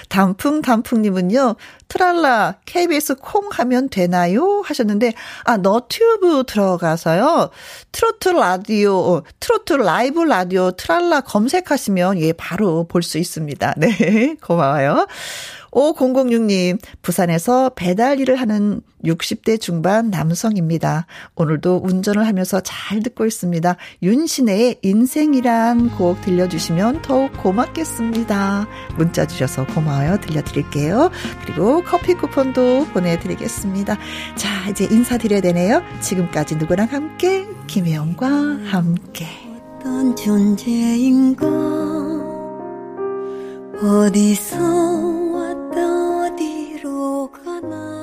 단풍 단풍님은요 트랄라 KBS 콩 하면 되나요? 하셨는데, 아, 너튜브 들어가서요. 트로트 라디오, 어, 트로트 라이브 라디오 트랄라 검색하시면 예, 바로 볼 수 있습니다. [laughs] 네, 고마워요. 5006님, 부산에서 배달 일을 하는 60대 중반 남성입니다. 오늘도 운전을 하면서 잘 듣고 있습니다. 윤신의 인생이란 곡 들려주시면 더욱 고맙겠습니다. 문자 주셔서 고마워요. 들려드릴게요. 그리고 커피 쿠폰도 보내드리겠습니다. 자, 이제 인사드려야 되네요. 지금까지 누구랑 함께, 김혜영과 함께. 어떤 존재인가, 어디서 왔다 어디로 가나?